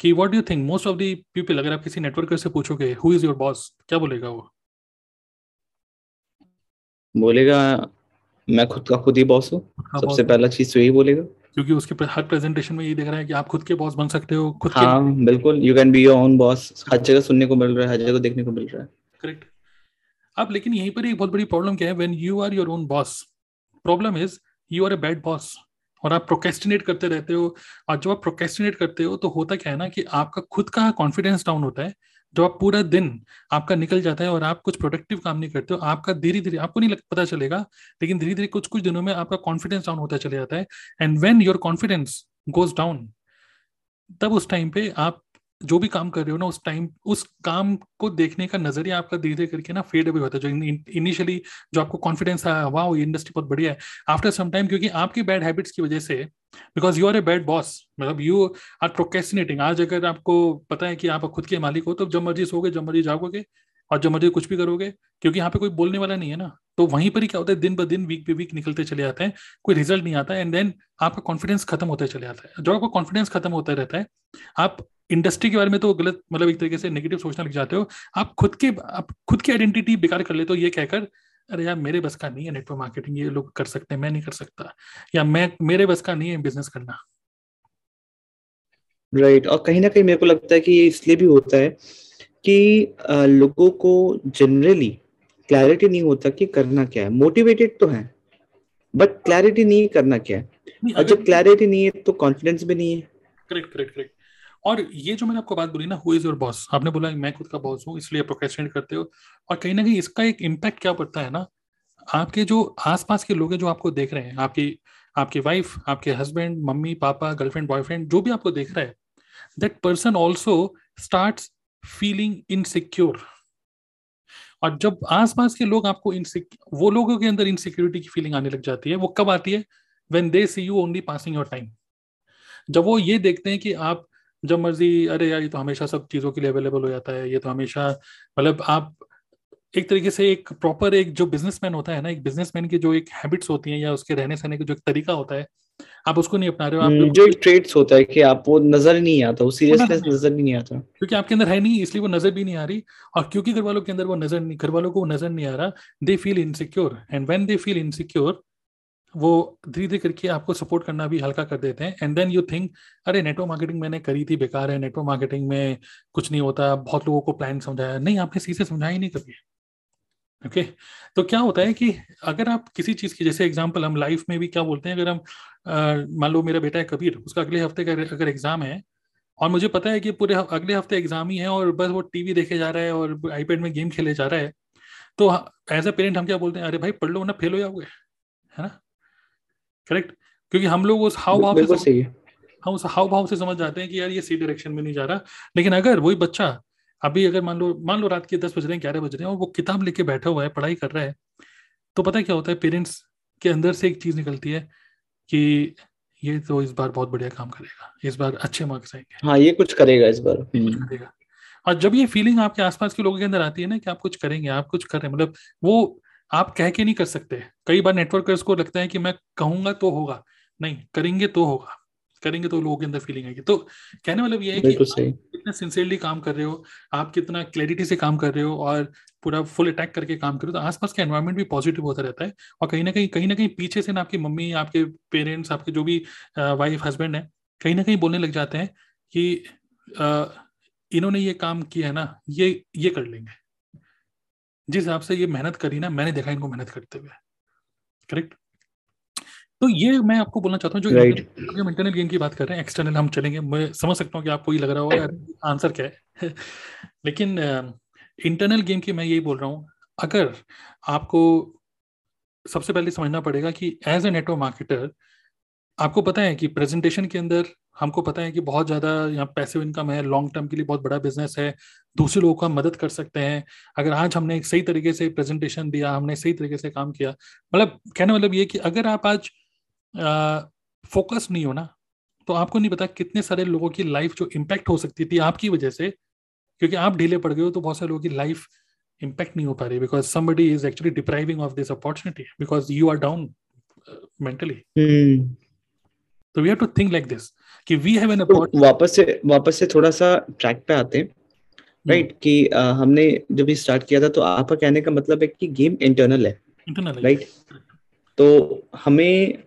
कि what do think most of the people अगर आप किसी नेटवर्कर से पूछोगे हु इज़ योर बॉस क्या बोलेगा वो? बोलेगा मैं खुद का खुद ही बॉस हूँ। सबसे पहला चीज़ तो यही बोलेगा। क्योंकि उसके हर प्रेजेंटेशन में ये देख रहा है कि आप खुद के बॉस बन सकते हो खुद हाँ के... बिल्कुल। You can be your own boss हर जगह सुनने को मिल रहा है हर जगह देखने को मिल रहा है। करेक्ट अब लेकिन यहीं पर एक बहुत बड़ी प्रॉब्लम क्या है? When you are your own boss problem is you are a bad boss और आप प्रोकेस्टिनेट करते रहते हो। और जब आप प्रोकेस्टिनेट करते हो तो होता क्या है ना कि आपका खुद का कॉन्फिडेंस डाउन होता है। जब आप पूरा दिन आपका निकल जाता है और आप कुछ प्रोडक्टिव काम नहीं करते हो, आपका धीरे धीरे आपको नहीं पता चलेगा, लेकिन धीरे धीरे कुछ कुछ दिनों में आपका कॉन्फिडेंस डाउन होता चले जाता है। And when your confidence goes down तब उस टाइम पे आप जो भी काम कर रहे हो ना, उस टाइम उस काम को देखने का नज़रिया आपका धीरे धीरे करके ना फेड अवे होता है। जो इनिशियली जो आपको कॉन्फिडेंस आया वाह ये इंडस्ट्री बहुत बढ़िया है। आफ्टर सम टाइम क्योंकि आपकी बैड हैबिट्स की वजह से because you are a bad boss मतलब यू आर प्रोकेस्टिनेटिंग आज अगर आपको पता है कि आप खुद के मालिक हो तो जब मर्ज़ी सोगे जब मर्ज़ी जाओगे और जब मर्ज़ी कुछ भी करोगे, क्योंकि यहाँ पे कोई बोलने वाला नहीं है ना तो वहीं पर ही क्या होता है, दिन ब दिन वीक पे वीक निकलते चले जाते हैं, कोई रिज़ल्ट नहीं आता एंड देन आपका कॉन्फिडेंस खत्म होता चले जाता है जब आपका कॉन्फिडेंस खत्म होता रहता है, आप इंडस्ट्री के बारे में तो गलत मतलब एक तरीके से नेगेटिव सोचने लग जाते हो, आप खुद के, आप खुद की आइडेंटिटी बेकार कर लेते हो, ये कहकर, अरे यार, मेरे बस का नहीं है नेटवर्क मार्केटिंग ये लोग कर सकते हैं, मैं नहीं कर सकता, या मैं, मेरे बस का नहीं है बिज़नेस करना राइट right. और कहीं ना कहीं मेरे को लगता है कि ये इसलिए भी होता है कि लोगों को जनरली क्लैरिटी नहीं होता कि करना क्या है। मोटिवेटेड तो है बट क्लैरिटी नहीं करना क्या है। और जब क्लैरिटी नहीं है तो कॉन्फिडेंस भी नहीं है। करेक्ट करेक्ट करेक्ट और ये जो मैंने आपको बात बोली ना हु इज़ योर बॉस आपने बोला मैं खुद का बॉस हूँ इसलिए प्रोकेस्टिनेट करते हो। और कहीं ना कहीं इसका एक इम्पैक्ट क्या पड़ता है ना आपके जो आसपास के लोग हैं जो आपको देख रहे हैं आपकी आपकी वाइफ आपके husband mummy papa girlfriend boyfriend जो भी आपको देख रहा है that person also start feeling insecure और जब आसपास के लोग आपको वो लोगों के अंदर इनसिक्योरिटी की फीलिंग आने लग जाती है, वो कब आती है? When they see you only passing your time जब वो ये देखते हैं कि आप जब मर्ज़ी, अरे यार, ये तो हमेशा सब चीज़ों के लिए अवेलेबल हो जाता है, ये तो हमेशा मतलब आप एक तरीके से एक प्रॉपर एक जो बिजनेसमैन होता है ना एक बिजनेसमैन की जो एक हैबिट्स होती हैं या उसके रहने सहने का जो एक तरीका होता है आप उसको नहीं अपना रहे हो आप हम्म, जो एक ट्रेड्स होता है कि आप वो नज़र नहीं आता वो सीरियसनेस नज़र नहीं आता। क्योंकि आपके अंदर है नहीं इसलिए वो नज़र भी नहीं आ रही और क्योंकि घर वालों के अंदर वो नज़र नहीं घर वालों को नज़र नहीं आ रहा they feel insecure and when they feel insecure वो धीरे धीरे करके आपको सपोर्ट करना भी हल्का कर देते हैं एंड देन यू थिंक अरे नेटवर्क मार्केटिंग मैंने करी थी बेकार है नेटवर्क मार्केटिंग में कुछ नहीं होता बहुत लोगों को प्लान समझाया। नहीं आपने सीधे समझाया ही नहीं कभी। Okay okay? तो क्या होता है कि अगर आप किसी चीज़ की जैसे एग्ज़ाम्पल हम लाइफ में भी क्या बोलते हैं अगर हम मान लो मेरा बेटा है कबीर उसका अगले हफ़्ते का अगर एग्ज़ाम है और मुझे पता है कि पूरे अगले हफ़्ते एग्ज़ाम ही है और बस वो टीवी देखे जा रहा है और आईपैड में गेम खेले जा रहा है तो एज अ पेरेंट हम क्या बोलते हैं अरे भाई पढ़ लो ना फेल हो जाओगे है ना? करेक्ट क्योंकि हम लोग उस हाव भाव से हम उस हाव भाव से समझ जाते हैं कि यार ये सी डायरेक्शन में नहीं जा रहा। लेकिन अगर वही बच्चा अभी अगर मान लो मान लो रात के दस बज रहे हैं ग्यारह बज रहे हैं और वो किताब लेके बैठा हुआ है पढ़ाई कर रहा है तो पता क्या होता है? पेरेंट्स के अंदर से एक चीज़ निकलती है कि ये तो इस बार बहुत बढ़िया काम करेगा इस बार अच्छे मार्क्स आएँगे। हाँ ये कुछ करेगा इस बार। करेगा। और जब ये फीलिंग आपके आसपास के लोगों के अंदर आती है ना कि आप कुछ करेंगे आप कुछ कर रहे हैं मतलब वो आप कह के नहीं कर सकते। कई बार नेटवर्कर्स को लगता है कि मैं कहूँगा तो होगा नहीं करेंगे तो होगा। करेंगे तो लोगों के अंदर फीलिंग आएगी। तो कहने मतलब ये है कि कितना सिंसियरली काम कर रहे हो आप कितना क्लैरिटी से काम कर रहे हो और पूरा फुल अटैक करके काम कर रहे हो तो आसपास का एनवायरमेंट भी पॉजिटिव होता रहता है और कहीं ना कहीं कहीं ना कहीं पीछे से ना आपकी मम्मी आपके पेरेंट्स आपके जो भी वाइफ हस्बैंड है कहीं ना कहीं बोलने लग जाते हैं कि इन्होंने ये काम किया है ना ये ये कर लेंगे। जिस हिसाब से ये मेहनत करी ना मैंने देखा इनको मेहनत करते हुए। करेक्ट तो ये मैं आपको बोलना चाहता हूँ जो right. हम इंटरनल गेम की बात कर रहे हैं एक्सटर्नल हम चलेंगे। मैं समझ सकता हूँ कि आपको ये लग रहा होगा आंसर क्या है। लेकिन इंटरनल गेम की मैं यही बोल रहा हूँ अगर आपको सबसे पहले समझना पड़ेगा कि एज ए नेटवर्क मार्केटर आपको पता है कि प्रेजेंटेशन के अंदर हमको पता है कि बहुत ज़्यादा यहाँ पैसिव इनकम है लॉन्ग टर्म के लिए बहुत बड़ा बिज़नेस है दूसरे लोगों को हम मदद कर सकते हैं। अगर आज हमने एक सही तरीके से प्रेजेंटेशन दिया हमने सही तरीके से काम किया मतलब कहने मतलब ये कि अगर आप आज फोकस नहीं हो ना तो आपको नहीं पता कितने सारे लोगों की लाइफ जो इम्पैक्ट हो सकती थी आपकी वजह से क्योंकि आप ढीले पड़ गए हो तो बहुत सारे लोगों की लाइफ इम्पैक्ट नहीं हो पा रही because somebody is actually depriving of this opportunity because you are down mentally तो we have to think like this कि वी हैव एन वापस से वापस से थोड़ा सा ट्रैक पे आते हैं। Right right, hmm. कि आ, हमने जब भी स्टार्ट किया था तो आपका कहने का मतलब है कि गेम इंटरनल है। इंटरनल राइट तो हमें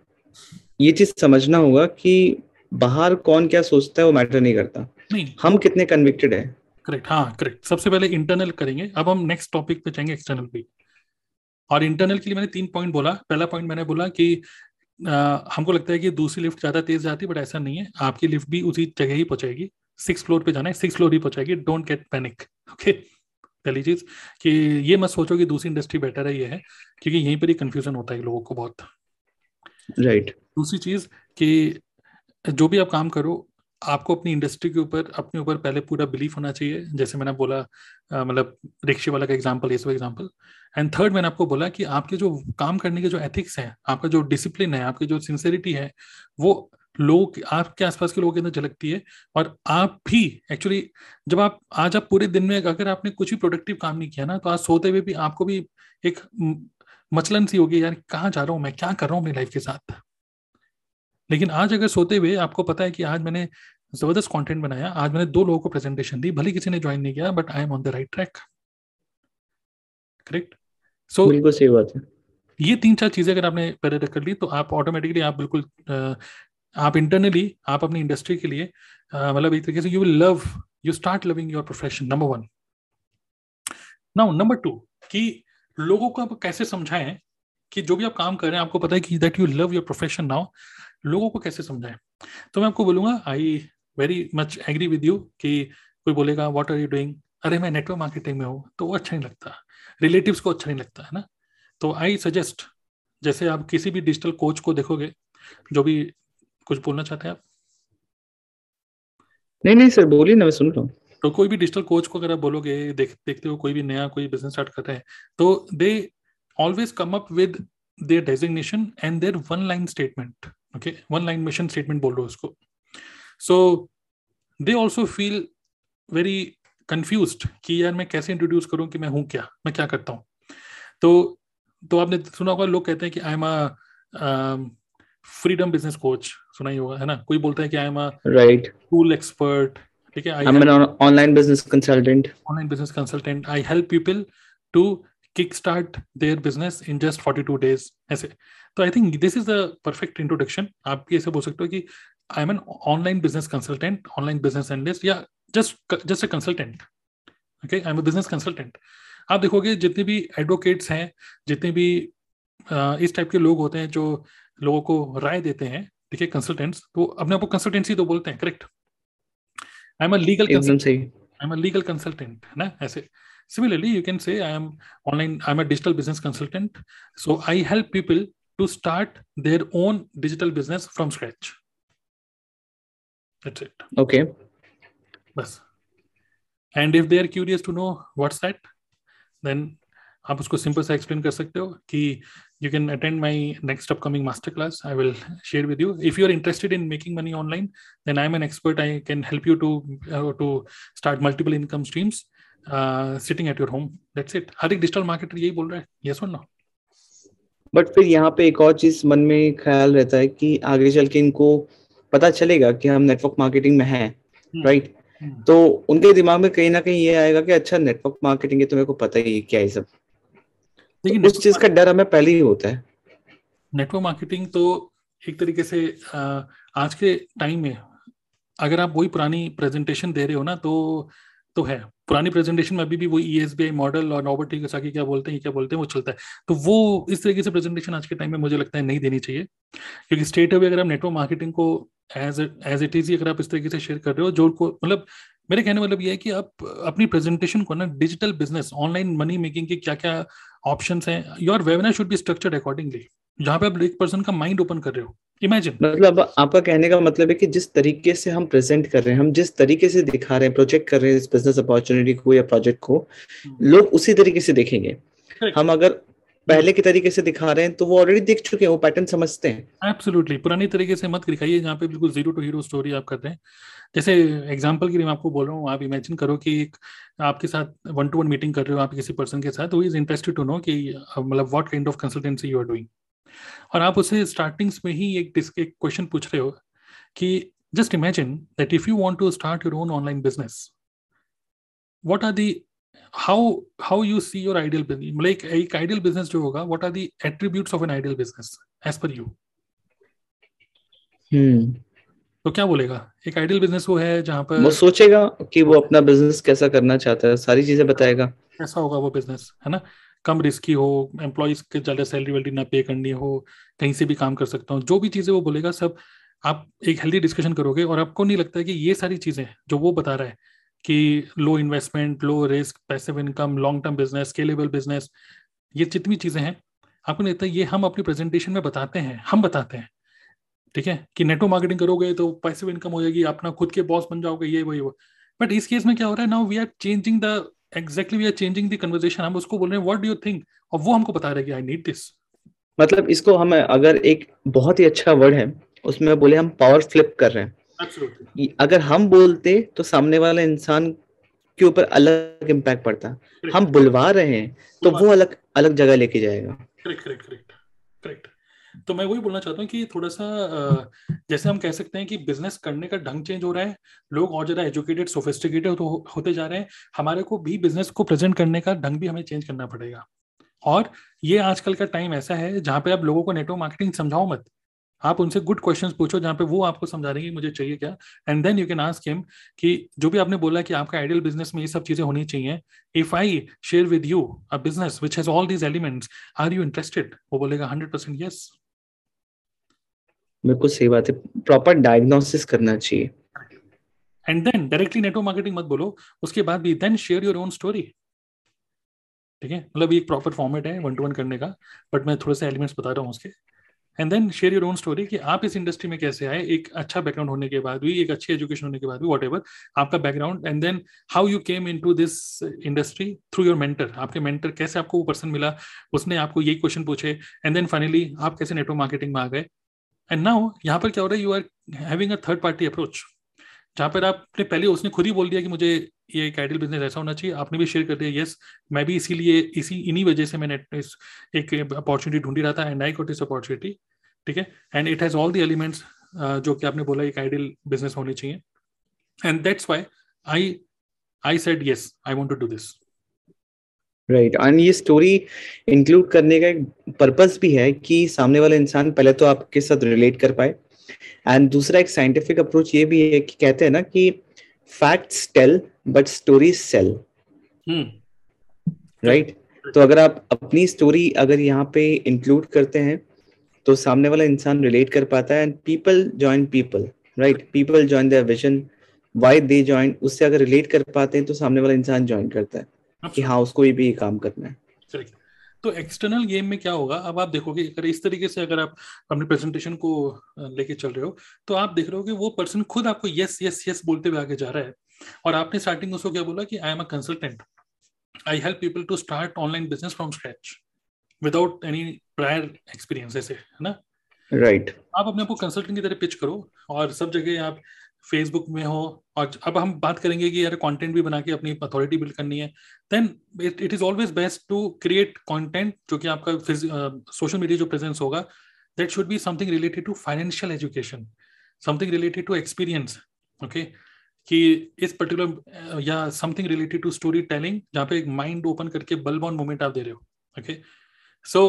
ये चीज़ समझना होगा कि बाहर कौन क्या सोचता है वो मैटर नहीं करता। नहीं। हम कितने कन्विक्टेड है। करेक्ट हाँ करेक्ट सबसे पहले इंटरनल करेंगे। अब हम नेक्स्ट टॉपिक पे जाएँगे एक्सटर्नल पे। और इंटरनल के लिए मैंने तीन पॉइंट बोला। पहला पॉइंट मैंने बोला कि आ, हमको लगता है कि दूसरी लिफ्ट ज़्यादा तेज जाती है बट ऐसा नहीं है। आपकी लिफ्ट भी उसी जगह ही पहुंचाएगी सिक्स फ्लोर पे जाना है सिक्स फ्लोर ही पहुंचाएगी। डोंट गेट पैनिक ओके पहली चीज़ कि ये मत सोचो कि दूसरी इंडस्ट्री बेटर है ये है क्योंकि यहीं पर ही कंफ्यूजन होता है लोगों को बहुत। Right right. दूसरी चीज़ कि जो भी आप काम करो, आपको अपनी इंडस्ट्री के ऊपर, अपने ऊपर पहले पूरा बिलीफ होना चाहिए। जैसे मैंने बोला मतलब रिक्शे वाला का एग्ज़ाम्पल ये सब एग्जांपल एंड थर्ड मैंने आपको बोला कि आपके जो काम करने के जो एथिक्स हैं, आपका जो डिसिप्लिन है, आपकी जो सिंसेरिटी है, वो लोग आपके आसपास के लोगों के अंदर झलकती है। और आप भी एक्चुअली जब आप, आज आप पूरे दिन में अगर आपने कुछ भी प्रोडक्टिव काम नहीं किया ना तो आज सोते हुए भी आपको भी एक मचलन सी होगी, यार, कहाँ जा रहा हूँ मैं? क्या कर रहा हूँ अपनी लाइफ के साथ? लेकिन आज अगर सोते हुए आपको पता है कि आज मैंने ज़बरदस्त कंटेंट बनाया आज मैंने दो लोगों को प्रेजेंटेशन दी भले किसी ने ज्वाइन नहीं किया but I am on the right track correct so बिल्कुल सही बात है। ये तीन चार चीज़ें अगर आपने पहले कर ली तो आप ऑटोमेटिकली आप बिल्कुल आप इंटरनली आप अपनी इंडस्ट्री के लिए मतलब एक तरीके से you will love you start loving your profession number one now number two कि लोगों को आप कैसे समझाएँ कि जो भी आप काम कर रहे हैं आपको पता है कि that you love your profession now लोगों को कैसे समझाएँ? तो मैं आपको बोलूँगा I very much agree with you कि कोई बोलेगा व्हाट आर यू डूइंग अरे मैं नेटवर्क मार्केटिंग में हूँ तो वो अच्छा नहीं लगता। रिलेटिव्स को अच्छा नहीं लगता है ना? तो आई सजेस्ट जैसे आप किसी भी डिजिटल कोच को देखोगे जो भी कुछ बोलना चाहते हैं आप? नहीं नहीं सर बोलिए ना मैं सुन रहा हूँ। तो कोई भी डिजिटल कोच को अगर आप बोलोगे देख देखते हो कोई भी नया कोई बिज़नेस स्टार्ट कर रहे हैं तो they always come up with their designation and their one line statement okay one line mission statement बोल रहे हो उसको। So they also feel very confuse कि यार मैं कैसे इंट्रोड्यूस करूँ कि मैं हूँ क्या? मैं क्या करता हूँ? तो तो आपने सुना होगा लोग कहते हैं कि I am a freedom business coach सुना ही होगा है ना? कोई बोलता है कि I am a right tool expert ठीक है? I am online business consultant online business consultant I help people to kick start their business in just 42 days ऐसे। तो I think this is the perfect introduction आप भी ऐसे बोल सकते हो कि I am an online business consultant online business analyst या just just a consultant okay I am a business consultant आप देखोगे जितने भी एडवोकेट्स हैं जितने भी इस टाइप के लोग होते हैं जो लोगों को राय देते हैं ठीक है कंसल्टेंट्स तो अपने आपको कंसल्टेंसी तो बोलते हैं correct I am a legal I am a legal consultant है ना ऐसे। Similarly you can say i am online i'm a digital business consultant. So i help people to start their own digital business from scratch that's it okay bas and if they are curious to know what's that then आप उसको सिंपल सा एक्सप्लेन कर सकते हो कि you can attend my next upcoming masterclass i will share with you if you are interested in making money online then i'm an expert i can help you to uh, to start multiple income streams uh, sitting at your home that's it हर एक डिजिटल मार्केटर यही बोल रहा है yes or no बट फिर यहाँ पे एक और चीज़ मन में ख्याल रहता है कि आगे चल के इनको पता चलेगा कि हम नेटवर्क मार्केटिंग में हैं राइट hmm. right? hmm. तो उनके दिमाग में कहीं ना कहीं ये आएगा कि अच्छा नेटवर्क मार्केटिंग है तो मेरे को पता ही है क्या है सब लेकिन तो उस चीज़ का डर हमें पहले ही होता है नेटवर्क मार्केटिंग तो एक तरीके से आज के टाइम में अगर आप वही पुरानी प्रेजेंटेशन दे रहे हो ना तो तो है। पुरानी प्रेजेंटेशन में अभी भी वो E S B I model और नॉबर्ट टी क्या बोलते हैं क्या बोलते हैं, वो चलता है। तो वो इस तरीके से प्रेजेंटेशन आज के टाइम में मुझे लगता है नहीं देनी चाहिए। क्योंकि स्टेट अवे अगर आप नेटवर्क मार्केटिंग को एज एज इट इज़ अगर आप इस तरीके से शेयर कर रहे हो, जो को मतलब मेरे कहने मतलब ये है कि आप अपनी प्रेजेंटेशन को ना digital business online money making के क्या क्या ऑप्शन हैं your webinar should be structured accordingly जहाँ पे आप एक पर्सन का माइंड ओपन कर रहे हो। इमेजिन मतलब आपका कहने का मतलब है कि जिस तरीके से हम प्रेजेंट कर रहे हैं हम जिस तरीके से दिखा रहे हैं प्रोजेक्ट कर रहे हैं इस बिज़नेस अपॉर्चुनिटी को या प्रोजेक्ट को हम्म। लोग उसी तरीके से देखेंगे। हम अगर पहले के तरीके से दिखा रहे हैं तो वो ऑलरेडी देख चुके हैं वो पैटर्न समझते हैं। एब्सोल्युटली पुरानी तरीके से मत दिखाइए जहाँ पे बिल्कुल ज़ीरो टू हीरो स्टोरी आप कर रहे हैं। जैसे एग्जांपल के लिए मैं आपको बोल रहा हूँ आप इमेजिन करो कि एक आपके साथ वन टू वन मीटिंग कर रहे हो आप किसी पर्सन के साथ वो इज़ इंटरेस्टेड टू नो कि मतलब what kind of consultancy you are doing और आप उसे स्टार्टिंग्स में ही एक एक क्वेश्चन पूछ रहे हो कि just imagine that if you want to start your own online business what are the how how you see your ideal business एक एक आइडियल बिज़नेस जो होगा what are the attributes of an ideal business as per you तो क्या बोलेगा? एक आइडियल बिज़नेस वो है जहाँ पर वो सोचेगा कि वो अपना बिज़नेस कैसा करना चाहता है सारी चीज़ें बताएगा। कैसा होगा वो बिज़नेस है ना? कम रिस्की हो एम्प्लॉयज़ के ज़्यादा सैलरी वैलरी ना पे करनी हो, कहीं से भी काम कर सकता हूँ, जो भी चीज़ें वो बोलेगा, सब आप एक हेल्दी डिस्कशन करोगे और आपको नहीं लगता है कि ये सारी चीज़ें जो वो बता रहा है कि low investment low risk passive income long term business scalable business ये जितनी चीज़ें हैं, आपको नहीं लगता ये हम अपनी प्रेजेंटेशन में बताते हैं, हम बताते हैं, ठीक है? कि नेटो मार्केटिंग करोगे तो पैसिव इनकम हो जाएगी, अपना खुद के बॉस बन जाओगे, ये वही वो। बट इस केस में क्या हो रहा है now we are changing the exactly we are changing the conversation हम उसको बोल रहे हैं व्हाट डू यू थिंक और वो हमको बता रहे हैं कि आई नीड दिस मतलब इसको हम अगर एक बहुत ही अच्छा वर्ड है उसमें बोले हम पावर फ्लिप कर रहे हैं. Absolutely. अगर हम बोलते तो सामने वाला इंसान के ऊपर अलग इम्पैक्ट पड़ता। हम बुलवा रहे हैं तो वो अलग अलग जगह लेके जाएगा। करेक्ट करेक्ट करेक्ट करेक्ट तो मैं वही बोलना चाहता हूँ कि थोड़ा सा जैसे हम कह सकते हैं कि बिज़नेस करने का ढंग चेंज हो रहा है लोग और ज़्यादा एजुकेटेड सोफिस्टिकेटेड हो, होते जा रहे हैं हमारे को भी बिज़नेस को प्रेजेंट करने का ढंग भी हमें चेंज करना पड़ेगा। और ये आजकल का टाइम ऐसा है जहाँ पे आप लोगों को नेटवर्क मार्केटिंग समझाओ मत। आप उनसे गुड क्वेश्चन पूछो जहाँ पे वो आपको समझा रहे हैं मुझे चाहिए क्या। And then you can ask him कि जो भी आपने बोला कि आपका आइडियल बिज़नेस में ये सब चीज़ें होनी चाहिए if I share with you a business which has all these elements are you interested वो बोलेगा हंड्रेड परसेंट यस बिल्कुल सही बात है। प्रॉपर डायग्नोसिस करना चाहिए। And then directly network marketing मत बोलो। उसके बाद भी then share your own story ठीक है? मतलब एक प्रॉपर फॉर्मेट है वन टू वन करने का। बट मैं थोड़े से एलिमेंट्स बता रहा हूँ उसके। And then share your own story कि आप इस इंडस्ट्री में कैसे आए। एक अच्छा बैकग्राउंड होने के बाद भी, एक अच्छी एजुकेशन होने के बाद भी वॉट एवर आपका background and then how you came into this industry through your mentor आपके मेंटर कैसे आपको वो पर्सन मिला, उसने आपको यही क्वेश्चन पूछे। एंड देन फाइनली आप कैसे नेटवर्क मार्केटिंग में आ गए। एंड नाउ यहाँ पर क्या हो रहा है? You are having a third party approach जहाँ पर आपने पहले उसने खुद ही बोल दिया कि मुझे ये एक आइडियल बिज़नेस ऐसा होना चाहिए। आपने भी शेयर कर दिया यस मैं भी इसीलिए, इसी, इन्हीं वजह से मैंने इस, एक अपॉर्चुनिटी ढूंढी रहा था एंड आई गॉट इस अपॉर्चुनिटी ठीक है? And it has all the elements जो कि आपने बोला एक आइडियल बिज़नेस होनी चाहिए। And that's why I I said yes I want to do this right right. And ये स्टोरी इंक्लूड करने का एक पर्पस भी है कि सामने वाला इंसान पहले तो आपके साथ रिलेट कर पाए। एंड दूसरा एक साइंटिफिक अप्रोच ये भी है कि कहते हैं ना कि facts tell but stories sell right तो अगर आप अपनी स्टोरी अगर यहाँ पे इंक्लूड करते हैं तो सामने वाला इंसान रिलेट कर पाता है and people join people right people join their vision why they join उससे अगर रिलेट कर पाते हैं तो सामने वाला इंसान ज्वाइन करता है। कि हाँ उसको भी काम करना है। तो एक्सटर्नल गेम में क्या होगा? अब आप देखोगे अगर इस तरीके से अगर आप अपने प्रेजेंटेशन को लेके चल रहे हो तो आप देख रहे हो कि वो पर्सन खुद आपको यस यस यस बोलते हुए आगे जा रहा है। और आपने स्टार्टिंग उसको क्या बोला कि I am a consultant I help people to start online business from scratch without any prior experience ऐसे है ना? Right right. आप अपने आपको कंसल्टेंट की तरह पिच करो और सब जगह आप फेसबुक में हो, और अब हम बात करेंगे कि यार कंटेंट भी बना के अपनी अथॉरिटी बिल्ड करनी है। Then it is always best to create content जो कि आपका सोशल मीडिया जो प्रेजेंस होगा that should be something related to financial education something related to experience okay कि इस पर्टिकुलर या something related to story telling जहाँ पे एक माइंड ओपन करके बल्ब ऑन मोमेंट आप दे रहे हो ओके सो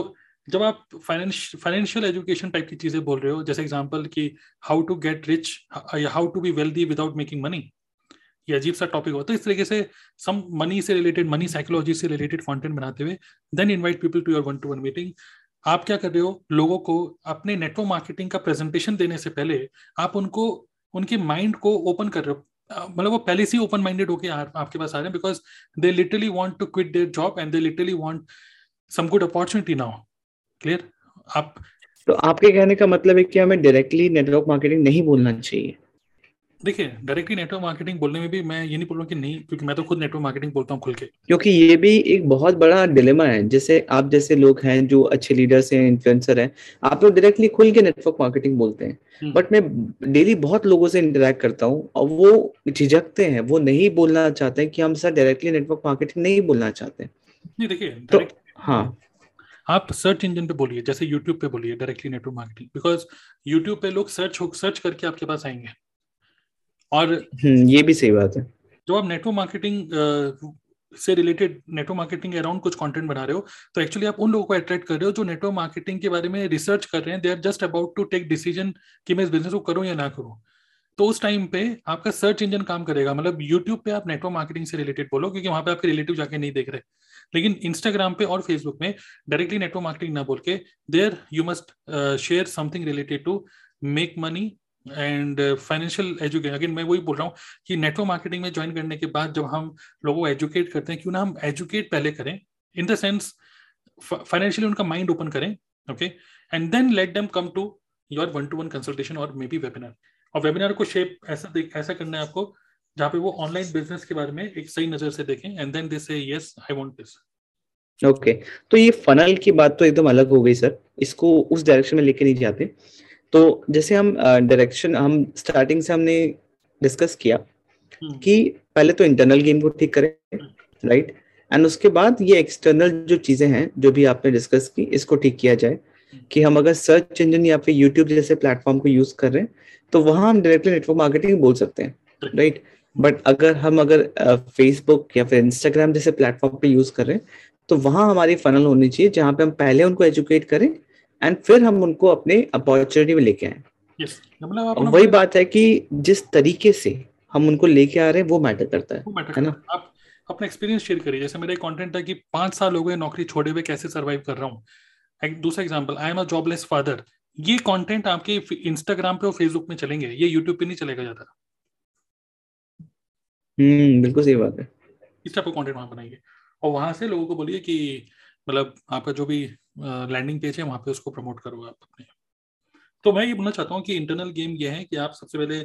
जब आप फाइनेंशियल एजुकेशन टाइप की चीज़ें बोल रहे हो, जैसे एग्जांपल कि हाउ टू गेट रिच या how to be wealthy without making money ये अजीब सा टॉपिक होता है। इस तरीके से सम मनी से रिलेटेड मनी साइकोलॉजी से रिलेटेड कंटेंट बनाते हुए then invite people to your one to one meeting आप क्या कर रहे हो? लोगों को अपने नेटवर्क मार्केटिंग का प्रेजेंटेशन देने से पहले आप उनको, उनके माइंड को ओपन कर रहे हो। मतलब वो पहले से ओपन माइंडेड होके आपके पास आ रहे हैं because they literally want to quit their job and they literally want some good opportunity now clear आप तो आपके कहने का मतलब है कि हमें डायरेक्टली नेटवर्क मार्केटिंग नहीं बोलना चाहिए। देखिए डायरेक्टली नेटवर्क मार्केटिंग बोलने में भी मैं ये नहीं बोल रहा कि नहीं क्योंकि मैं तो खुद नेटवर्क मार्केटिंग बोलता हूँ खुल के। क्योंकि ये भी एक बहुत बड़ा डिलेमा है। जैसे आप जैसे लोग हैं जो अच्छे लीडर्स हैं इन्फ्लुएंसर हैं आप लोग डायरेक्टली खुल के नेटवर्क मार्केटिंग बोलते हैं। बट हम्म। मैं डेली बहुत लोगों से इंटरेक्ट करता हूँ और वो झिझकते हैं वो नहीं बोलना चाहते हैं कि हम सर डायरेक्टली नेटवर्क मार्केटिंग नहीं बोलना चाहते नहीं देखिए तो हाँ। आप सर्च इंजन पे बोलिए जैसे यूट्यूब पे बोलिए directly network marketing because YouTube पे लोग सर्च सर्च करके आपके पास आएँगे। और हम्म, ये भी सही बात है। जब आप नेटवर्क मार्केटिंग से रिलेटेड नेटवर्क मार्केटिंग अराउंड कुछ कंटेंट बना रहे हो तो एक्चुअली आप उन लोगों को अट्रैक्ट कर रहे हो जो नेटवर्क मार्केटिंग के बारे में रिसर्च कर रहे हैं। They are just about to take decision कि मैं इस बिज़नेस को करूँ या ना करूँ। तो उस टाइम पे आपका सर्च इंजन काम करेगा। मतलब यूट्यूब पे आप नेटवर्क मार्केटिंग से रिलेटेड बोलो क्योंकि वहाँ पे आपके रिलेटिव जाके नहीं देख रहे। लेकिन इंस्टाग्राम पे और फेसबुक में डायरेक्टली नेटवर्क मार्केटिंग ना बोल के there you must share something related to make money and financial education again मैं वही बोल रहा हूँ कि नेटवर्क मार्केटिंग में ज्वाइन करने के बाद जब हम लोगों को एजुकेट करते हैं, क्यों ना हम एजुकेट पहले करें? इन द सेंस फाइनेंशियली उनका माइंड ओपन करें okay and then let them come to your one to one consultation और मे बी वेबिनार और वेबिनार को शेप ऐसा ऐसा करना है आपको जहाँ पे वो ऑनलाइन बिज़नेस के बारे में एक सही नज़र से देखें and then they say yes I want this okay तो ये फनल की बात तो एकदम अलग हो गई सर इसको उस डायरेक्शन में लेके नहीं जाते। तो जैसे हम डायरेक्शन हम स्टार्टिंग से हमने डिस्कस किया हम्म। कि पहले तो इंटरनल गेम को ठीक करें राइट एंड उसके बाद ये एक्सटर्नल जो चीज़ें हैं जो भी आपने डिस्कस की इसको ठीक किया जाए कि हम अगर सर्च इंजन या फिर यूट्यूब जैसे प्लेटफॉर्म को यूज़ कर रहे हैं तो वहाँ हम डायरेक्टली नेटवर्क मार्केटिंग बोल सकते हैं राइट बट अगर हम अगर फेसबुक या फिर इंस्टाग्राम जैसे प्लेटफॉर्म पे यूज़ कर रहे हैं तो वहाँ हमारी फनल होनी चाहिए जहाँ पे हम पहले उनको एजुकेट करें एंड फिर हम उनको अपने अपॉर्चुनिटी में लेके आए। Yes. मतलब वही बात है कि जिस तरीके से हम उनको लेके आ रहे हैं वो मैटर करता है वो मैटर है ना? आप अपना एक्सपीरियंस शेयर करिए। जैसे मेरा एक कंटेंट है कि पाँच साल हो गए नौकरी छोड़े हुए कैसे सरवाइव कर रहा हूँ। दूसरा example I am a jobless father ये कंटेंट आपके इंस्टाग्राम पे और फेसबुक में चलेंगे। ये यूट्यूब पे नहीं चलेगा ज़्यादा। हम्म बिल्कुल सही बात है। इस टाइप का कंटेंट वहाँ बनाइए और वहाँ से लोगों को बोलिए कि मतलब आपका जो भी लैंडिंग पेज है, वहाँ पे उसको प्रमोट करो आप अपने। तो मैं ये बोलना चाहता हूँ कि इंटरनल गेम ये है कि आप सबसे पहले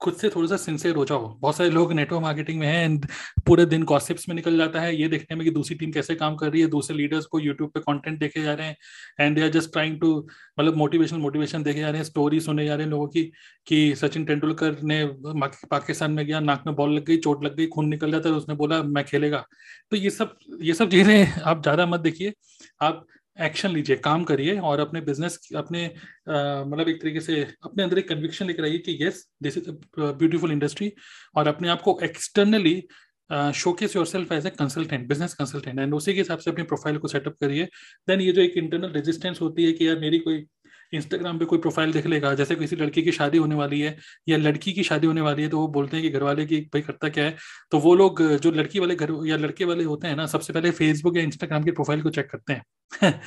खुद से थोड़ा सा सिंसियर हो जाओ। बहुत सारे लोग नेटवर्क मार्केटिंग में हैं पूरे दिन गॉसिप्स में निकल जाता है। ये देखने में कि दूसरी टीम कैसे काम कर रही है। दूसरे लीडर्स को यूट्यूब पे कंटेंट देखे जा रहे हैं and they are just trying to मतलब मोटिवेशनल मोटिवेशन देखे जा रहे हैं। स्टोरी सुने जा रहे हैं लोगों की कि सचिन तेंदुलकर ने पाकिस्तान में गया, नाक में बॉल लग गई, चोट लग गई, खून निकल जाता है उसने बोला, मैं खेलेगा। तो ये सब ये सब चीज़ें आप ज़्यादा मत देखिए। आप एक्शन लीजिए, काम करिए और अपने बिज़नेस अपने मतलब एक तरीके से अपने अंदर एक कन्विक्शन लेकर आइए कि yes this is beautiful industry और अपने आप को externally showcase yourself as a consultant business consultant and उसी के हिसाब से अपनी प्रोफ़ाइल को सेटअप करिए। देन ये जो एक इंटरनल रेजिस्टेंस होती है कि यार मेरी कोई इंस्टाग्राम पे कोई प्रोफ़ाइल देख लेगा। जैसे किसी लड़की की शादी होने वाली है या लड़की की शादी होने वाली है तो वो बोलते हैं कि घर वाले की भाई करता क्या है? तो वो लोग जो लड़की वाले घर या लड़के वाले होते हैं ना सबसे पहले फेसबुक या इंस्टाग्राम की प्रोफ़ाइल को चेक करते हैं।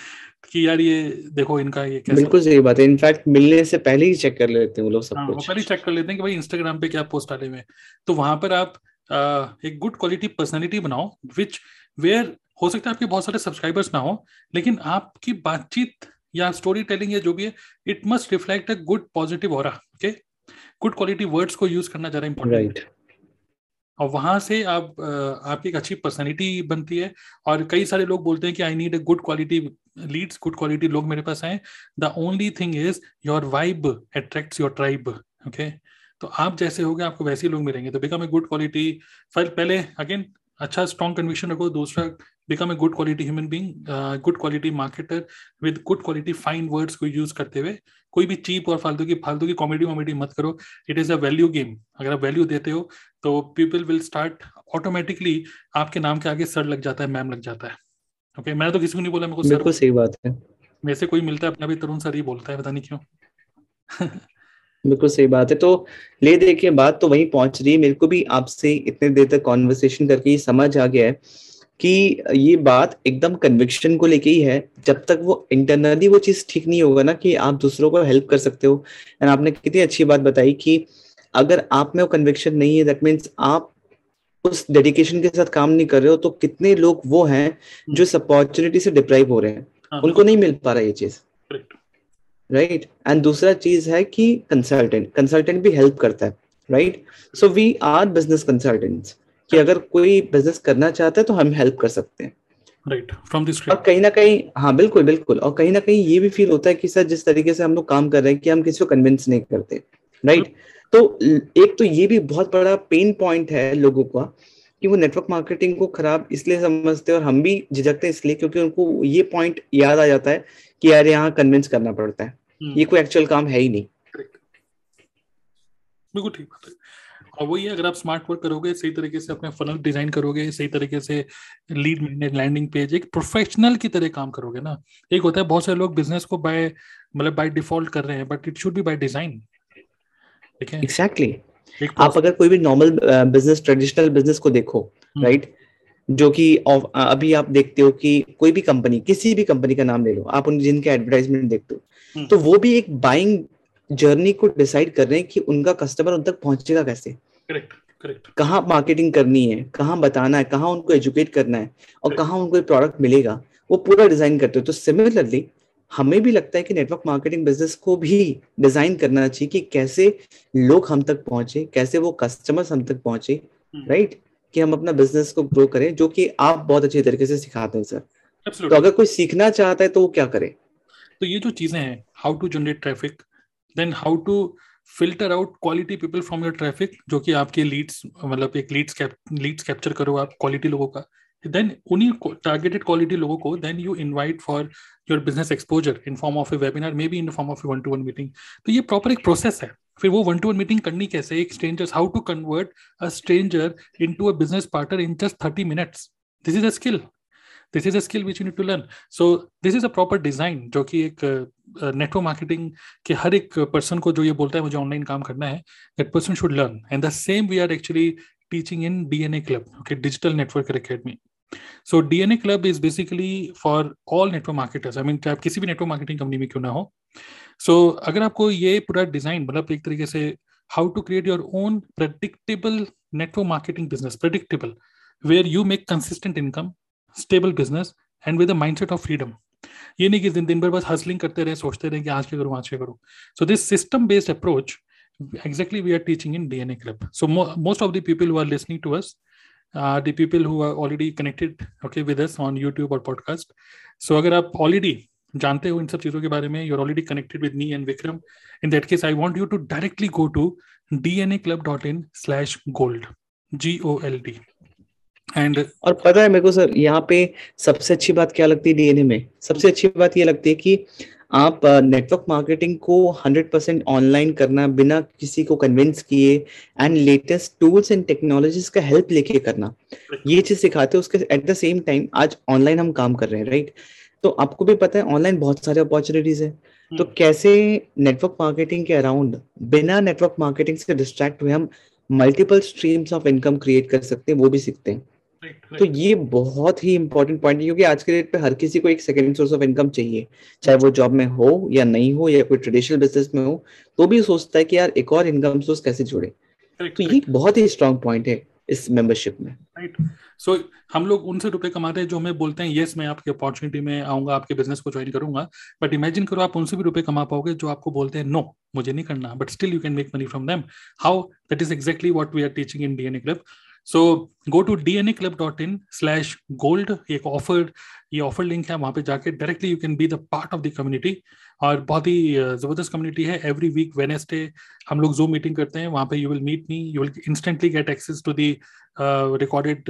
कि यार ये देखो इनका ये कैसा बिल्कुल सही बात है। इनफैक्ट मिलने से पहले ही चेक कर लेते हैं वो लोग सब हाँ, कुछ। पहले चेक कर लेते हैं कि भाई इंस्टाग्राम पे क्या पोस्ट डाले हुए हैं। तो वहाँ पर आप एक गुड क्वालिटी पर्सनैलिटी बनाओ विच वेयर हो सकता है आपके बहुत सारे सब्सक्राइबर्स ना हो लेकिन आपकी बातचीत या स्टोरी टेलिंग या जो भी है it must reflect a good positive okay good quality words को यूज़ करना ज़्यादा इंपॉर्टेंट right. और वहाँ से आप आपकी एक अच्छी पर्सनैलिटी बनती है और कई सारे लोग बोलते हैं कि I need a good quality leads good quality लोग मेरे पास आए the only thing is your vibe attracts your tribe okay तो आप जैसे हो गए आपको वैसे ही लोग मिलेंगे। तो बिकम ए गुड क्वालिटी पहले अगेन अच्छा स्ट्रॉन्ग कन्विक्शन रखो दूसरा become a good quality human being good quality marketer with good quality fine words को यूज़ करते हुए कोई भी चीप और फालतू की फालतू की कॉमेडी वॉमेडी मत करो। It is a value game अगर आप वैल्यू देते हो तो पीपल विल स्टार्ट ऑटोमेटिकली आपके नाम के आगे सर लग जाता है मैम लग जाता है। ओके okay, मैंने तो किसी को नहीं बोला मेरे को बिल्कुल सही बात है। मेरे से कोई मिलता है अपना भी तरुण सर ही बोलता है पता नहीं क्यों। बिल्कुल सही बात है। तो ले देखिए बात तो वहीं पहुँच रही है। मेरे को भी आपसे इतने देर तक कॉन्वर्सेशन करके समझ आ गया है। कि ये बात एकदम कन्विक्शन को लेके ही है। जब तक वो इंटरनली वो चीज़ ठीक नहीं होगा ना कि आप दूसरों को हेल्प कर सकते हो। एंड आपने कितनी अच्छी बात बताई कि अगर आप में वो कन्विक्शन नहीं है दैट मीन्स आप उस डेडिकेशन के साथ काम नहीं कर रहे हो तो कितने लोग वो हैं जो इस अपॉर्चुनिटी से डिप्राइव हो रहे हैं। हाँ। उनको नहीं मिल पा रहा ये चीज़। राइट एंड दूसरा चीज़ है कि कंसल्टेंट कंसल्टेंट भी हेल्प करता है। Right so we are business consultants कि अगर कोई बिज़नेस करना चाहता है तो हम हेल्प कर सकते हैं। राइट फ्रॉम दिस और कहीं ना कहीं हाँ बिल्कुल बिल्कुल। और कहीं ना कहीं ये भी फील होता है कि सर जिस तरीके से हम लोग काम कर रहे हैं कि हम किसी को कन्विंस नहीं करते राइट right? तो एक तो ये भी बहुत बड़ा पेन पॉइंट है लोगों का कि वो नेटवर्क मार्केटिंग को खराब इसलिए समझते हैं और हम भी झिझकते हैं इसलिए क्योंकि उनको ये पॉइंट याद आ जाता है कि यार यहाँ कन्विंस करना पड़ता है। हम्म। ये कोई एक्चुअल काम है ही नहीं। बिल्कुल ठीक बात है। और वही अगर आप स्मार्ट वर्क करोगे सही तरीके से अपने फनल डिज़ाइन करोगे सही तरीके से लीड लैंडिंग पेज एक प्रोफेशनल की तरह काम करोगे ना। एक होता है बहुत सारे लोग बिज़नेस को बाय मतलब बाय डिफ़ॉल्ट कर रहे हैं but it should be by design ठीक है? एग्जैक्टली आप अगर कोई भी नॉर्मल बिज़नेस ट्रेडिशनल बिज़नेस को देखो राइट हम्म। जो कि अभी आप देखते हो कि कोई भी कंपनी किसी भी कंपनी का नाम ले लो आप उन जिनके एडवर्टाइजमेंट देखते हो हम्म। तो वो भी एक बाइंग जर्नी को डिसाइड कर रहे हैं कि उनका कस्टमर उन तक पहुंचेगा कैसे? Correct correct. कहाँ मार्केटिंग करनी है कहाँ बताना है कहाँ उनको एजुकेट करना है और कहाँ उनको प्रोडक्ट मिलेगा वो पूरा डिज़ाइन करते हो। तो सिमिलरली हमें भी लगता है कि नेटवर्क मार्केटिंग बिज़नेस को भी डिज़ाइन करना चाहिए कि कैसे लोग हम तक पहुँचे कैसे वो कस्टमर्स हम तक पहुँचे राइट हम्म। कि हम अपना बिज़नेस को ग्रो करें जो कि आप बहुत अच्छे तरीके से सिखाते हैं सर तो अगर कोई सीखना चाहता है तो वो क्या करे? तो ये जो चीज़ें हैं how to generate traffic then how to filter out quality people from your traffic जो कि आपके लीड्स मतलब एक लीड्स लीड्स कैप्चर करो आप क्वालिटी लोगों का। देन उन्हीं टारगेटेड क्वालिटी लोगों को then you invite for your business exposure in form of a webinar maybe in form of one to one meeting तो ये प्रॉपर एक प्रोसेस है। फिर वो वन टू वन मीटिंग करनी कैसे? एक strangers how to convert a stranger into a business partner in just thirty minutes this is a skill this is a skill which you need to learn so this is a proper design जो कि एक नेटवर्क मार्केटिंग के हर एक पर्सन को जो ये बोलता है मुझे ऑनलाइन काम करना है that person should learn and the same we are actually teaching in DNA club okay digital network academy so DNA club is basically for all network marketers I mean चाहे आप किसी भी नेटवर्क मार्केटिंग कंपनी में क्यों ना हो. सो so, अगर आपको ये पूरा डिज़ाइन मतलब एक तरीके से how to create your own predictable network marketing business predictable where you make consistent income stable business and with mindset of freedom ये नहीं कि दिन दिन भर बस हसलिंग करते रहे, सोचते रहे कि आज के करूँ, आज के करूँ। So this system based approach exactly we are teaching in D N A club so most of the people who are listening to us the people who are already connected okay with us on YouTube और पॉडकास्ट सो अगर आप ऑलरेडी जानते हो इन सब चीज़ों के बारे में you're already connected with me and Vikram in that case I want you to directly go to D N A club dot in slash gold G O L D and और पता है मेरे को सर यहाँ पे सबसे अच्छी बात क्या लगती है डीएनए में? सबसे अच्छी बात ये लगती है कि आप नेटवर्क मार्केटिंग को 100% ऑनलाइन करना बिना किसी को कन्विंस किए and latest tools and technologies का हेल्प लेके करना। ये चीज़ सिखाते हैं उसके एट द सेम टाइम आज ऑनलाइन हम काम कर रहे हैं राइट तो आपको भी पता है ऑनलाइन बहुत सारे अपॉर्चुनिटीज़ है। तो हम्म। कैसे नेटवर्क मार्केटिंग के अराउंड बिना नेटवर्क मार्केटिंग से डिस्ट्रैक्ट हुए हम multiple streams of income create कर सकते हैं वो भी सीखते हैं। तो ये बहुत ही इंपॉर्टेंट पॉइंट है क्योंकि आज के डेट पे हर किसी को एक सेकेंड सोर्स ऑफ़ इनकम चाहिए चाहे वो जॉब में हो या नहीं हो या कोई ट्रेडिशनल बिज़नेस में हो तो भी सोचता है कि यार एक और इनकम सोर्स कैसे जोड़े। तो ये बहुत ही स्ट्रॉन्ग पॉइंट है इस मेंबरशिप में। राइट सो so, हम लोग उनसे रुपए कमाते हैं जो हमें बोलते हैं यस मैं आपके अपॉर्चुनिटी में आऊँगा आपके बिज़नेस को ज्वाइन करूँगा. बट इमेजिन करो आप उनसे भी रुपए कमा पाओगे जो आपको बोलते हैं नो मुझे नहीं करना but still you can make money from them how that is exactly what we are teaching in the DNA club so go to D N A club dot in slash gold एक ऑफ़र ये ऑफ़र लिंक है, वहाँ पे जाके directly you can be the part of the community और बहुत ही ज़बरदस्त कम्युनिटी है। एवरी वीक वेनेसडे हम लोग जूम मीटिंग करते हैं। वहाँ पे you will meet me you will instantly get access to the recorded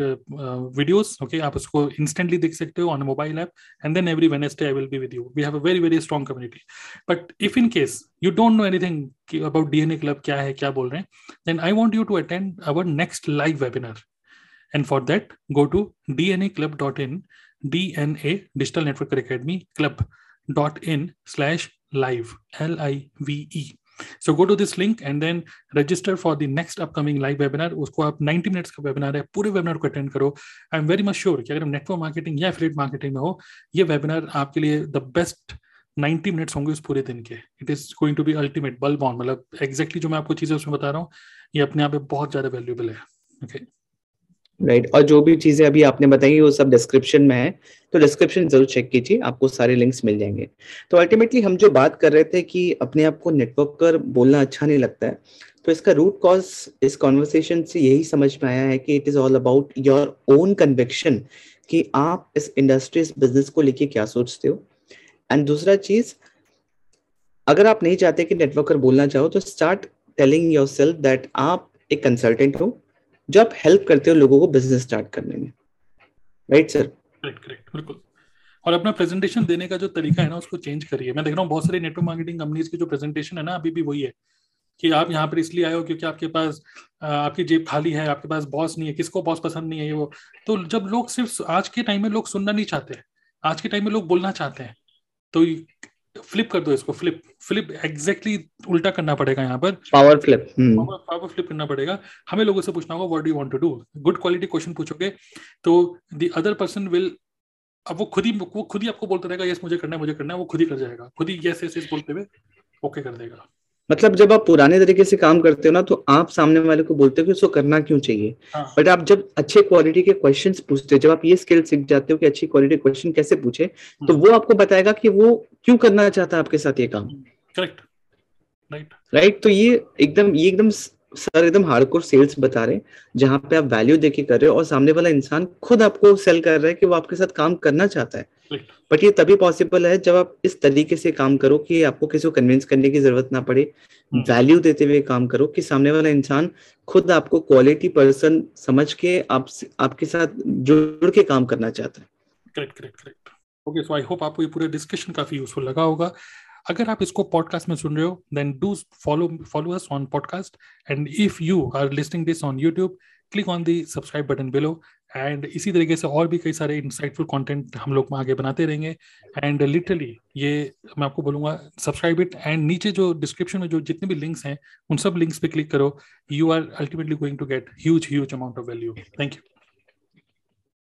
videos okay आप उसको इंस्टेंटली देख सकते हो on mobile app and then every Wednesday I will be with you we have a very very strong community but if in case you don't know anything about DNA club क्या है, क्या बोल रहे हैं then I want you to attend our next live webinar and for that, go to dnaclub.in dna digital network academy club.in slash live l-i-v-e so go to this link and then register for the next upcoming live webinar उसको आप 90 मिनट्स का वेबिनार है, पूरे वेबिनार को अटेंड करो। I am very much sure कि अगर नेटवर्क मार्केटिंग या एफिलेट मार्केटिंग में हो, ये वेबिनार आपके लिए द बेस्ट 90 मिनट्स होंगे उस पूरे दिन के। It is going to be ultimate bulb on मतलब एग्जैक्टली जो मैं आपको चीज़ें उसमें बता रहा हूँ, ये अपने आप में बहुत ज़्यादा वैल्यूबल है। Okay okay? राइट. और जो भी चीज़ें अभी आपने बताई, वो सब डिस्क्रिप्शन में है। तो डिस्क्रिप्शन ज़रूर चेक कीजिए, आपको सारे लिंक्स मिल जाएँगे। तो अल्टीमेटली हम जो बात कर रहे थे कि अपने आप को नेटवर्कर बोलना अच्छा नहीं लगता है तो इसका रूट कॉज इस कॉन्वर्सेशन से यही समझ में आया है कि it is all about your own conviction कि आप इस इंडस्ट्री इस बिज़नेस को लेके क्या सोचते हो। एंड दूसरा चीज़, अगर आप नहीं चाहते कि नेटवर्कर बोलना चाहो तो start telling yourself that आप एक कंसल्टेंट हो। जो आप हेल्प करते हो लोगों को बिज़नेस स्टार्ट करने में। राइट सर करेक्ट करेक्ट बिल्कुल। और अपना प्रेजेंटेशन देने का जो तरीका है ना, उसको चेंज करिए। मैं देख रहा हूँ बहुत सारी नेटवर्क मार्केटिंग कंपनीज़ की जो प्रेजेंटेशन है ना, अभी भी वही है कि आप यहाँ पर इसलिए आए हो क्योंकि आपके पास आपकी जेब खाली है, आपके पास बॉस नहीं है, किसको बॉस पसंद नहीं है वो। तो जब लोग सिर्फ़ आज के टाइम में लोग सुनना नहीं चाहते आज के टाइम में लोग बोलना चाहते हैं तो फ्लिप कर दो इसको फ्लिप फ्लिप एग्जैक्टली exactly उल्टा करना पड़ेगा यहाँ पर। पावर फ्लिप पावर फ्लिप करना पड़ेगा। हमें लोगों से पूछना होगा what do want to do good quality question पूछोगे तो द अदर पर्सन विल अब वो खुद ही वो खुद ही आपको बोलता रहेगा यस मुझे करना है मुझे करना है वो खुद ही कर जाएगा। खुद ही यस यस बोलते हुए ओके कर देगा। मतलब जब आप पुराने तरीके से काम करते हो ना तो आप सामने वाले को बोलते हो कि उसको करना क्यों चाहिए? हाँ. बट आप जब अच्छे क्वालिटी के क्वेश्चंस पूछते हो जब आप ये स्किल सीख जाते हो कि अच्छी क्वालिटी क्वेश्चन कैसे पूछे तो हम्म। वो आपको बताएगा कि वो क्यों करना चाहता है आपके साथ ये काम? करेक्ट राइट राइट तो ये एकदम ये एकदम सर एकदम हार्डकोर सेल्स बता रहे हैं जहाँ पे आप वैल्यू देके कर रहे हो और सामने वाला इंसान खुद आपको सेल कर रहा है कि वो आपके साथ काम करना चाहता है। बट ये तभी पॉसिबल है जब आप इस तरीके से काम करो कि आपको किसी को कन्विंस करने की ज़रूरत ना पड़े वैल्यू हम्म। देते हुए काम करो कि सामने वाला इंसान खुद आपको क्वालिटी पर्सन समझ के आप आपके साथ जुड़ के काम करना चाहता है। Correct correct correct okay so I hope आपको ये पूरा डिस्कशन काफ़ी यूजफुल लगा होगा। अगर आप इसको पॉडकास्ट में सुन रहे हो then do follow follow us on podcast and if you are listening this on YouTube click on the subscribe button below and इसी तरीके से और भी कई सारे इंसाइटफुल कंटेंट हम लोग आगे बनाते रहेंगे। एंड लिटरली ये मैं आपको बोलूँगा सब्सक्राइब इट एंड नीचे जो डिस्क्रिप्शन में जो जितने भी लिंक्स हैं, उन सब लिंक्स पे क्लिक करो। You are ultimately going to get huge huge amount of value thank you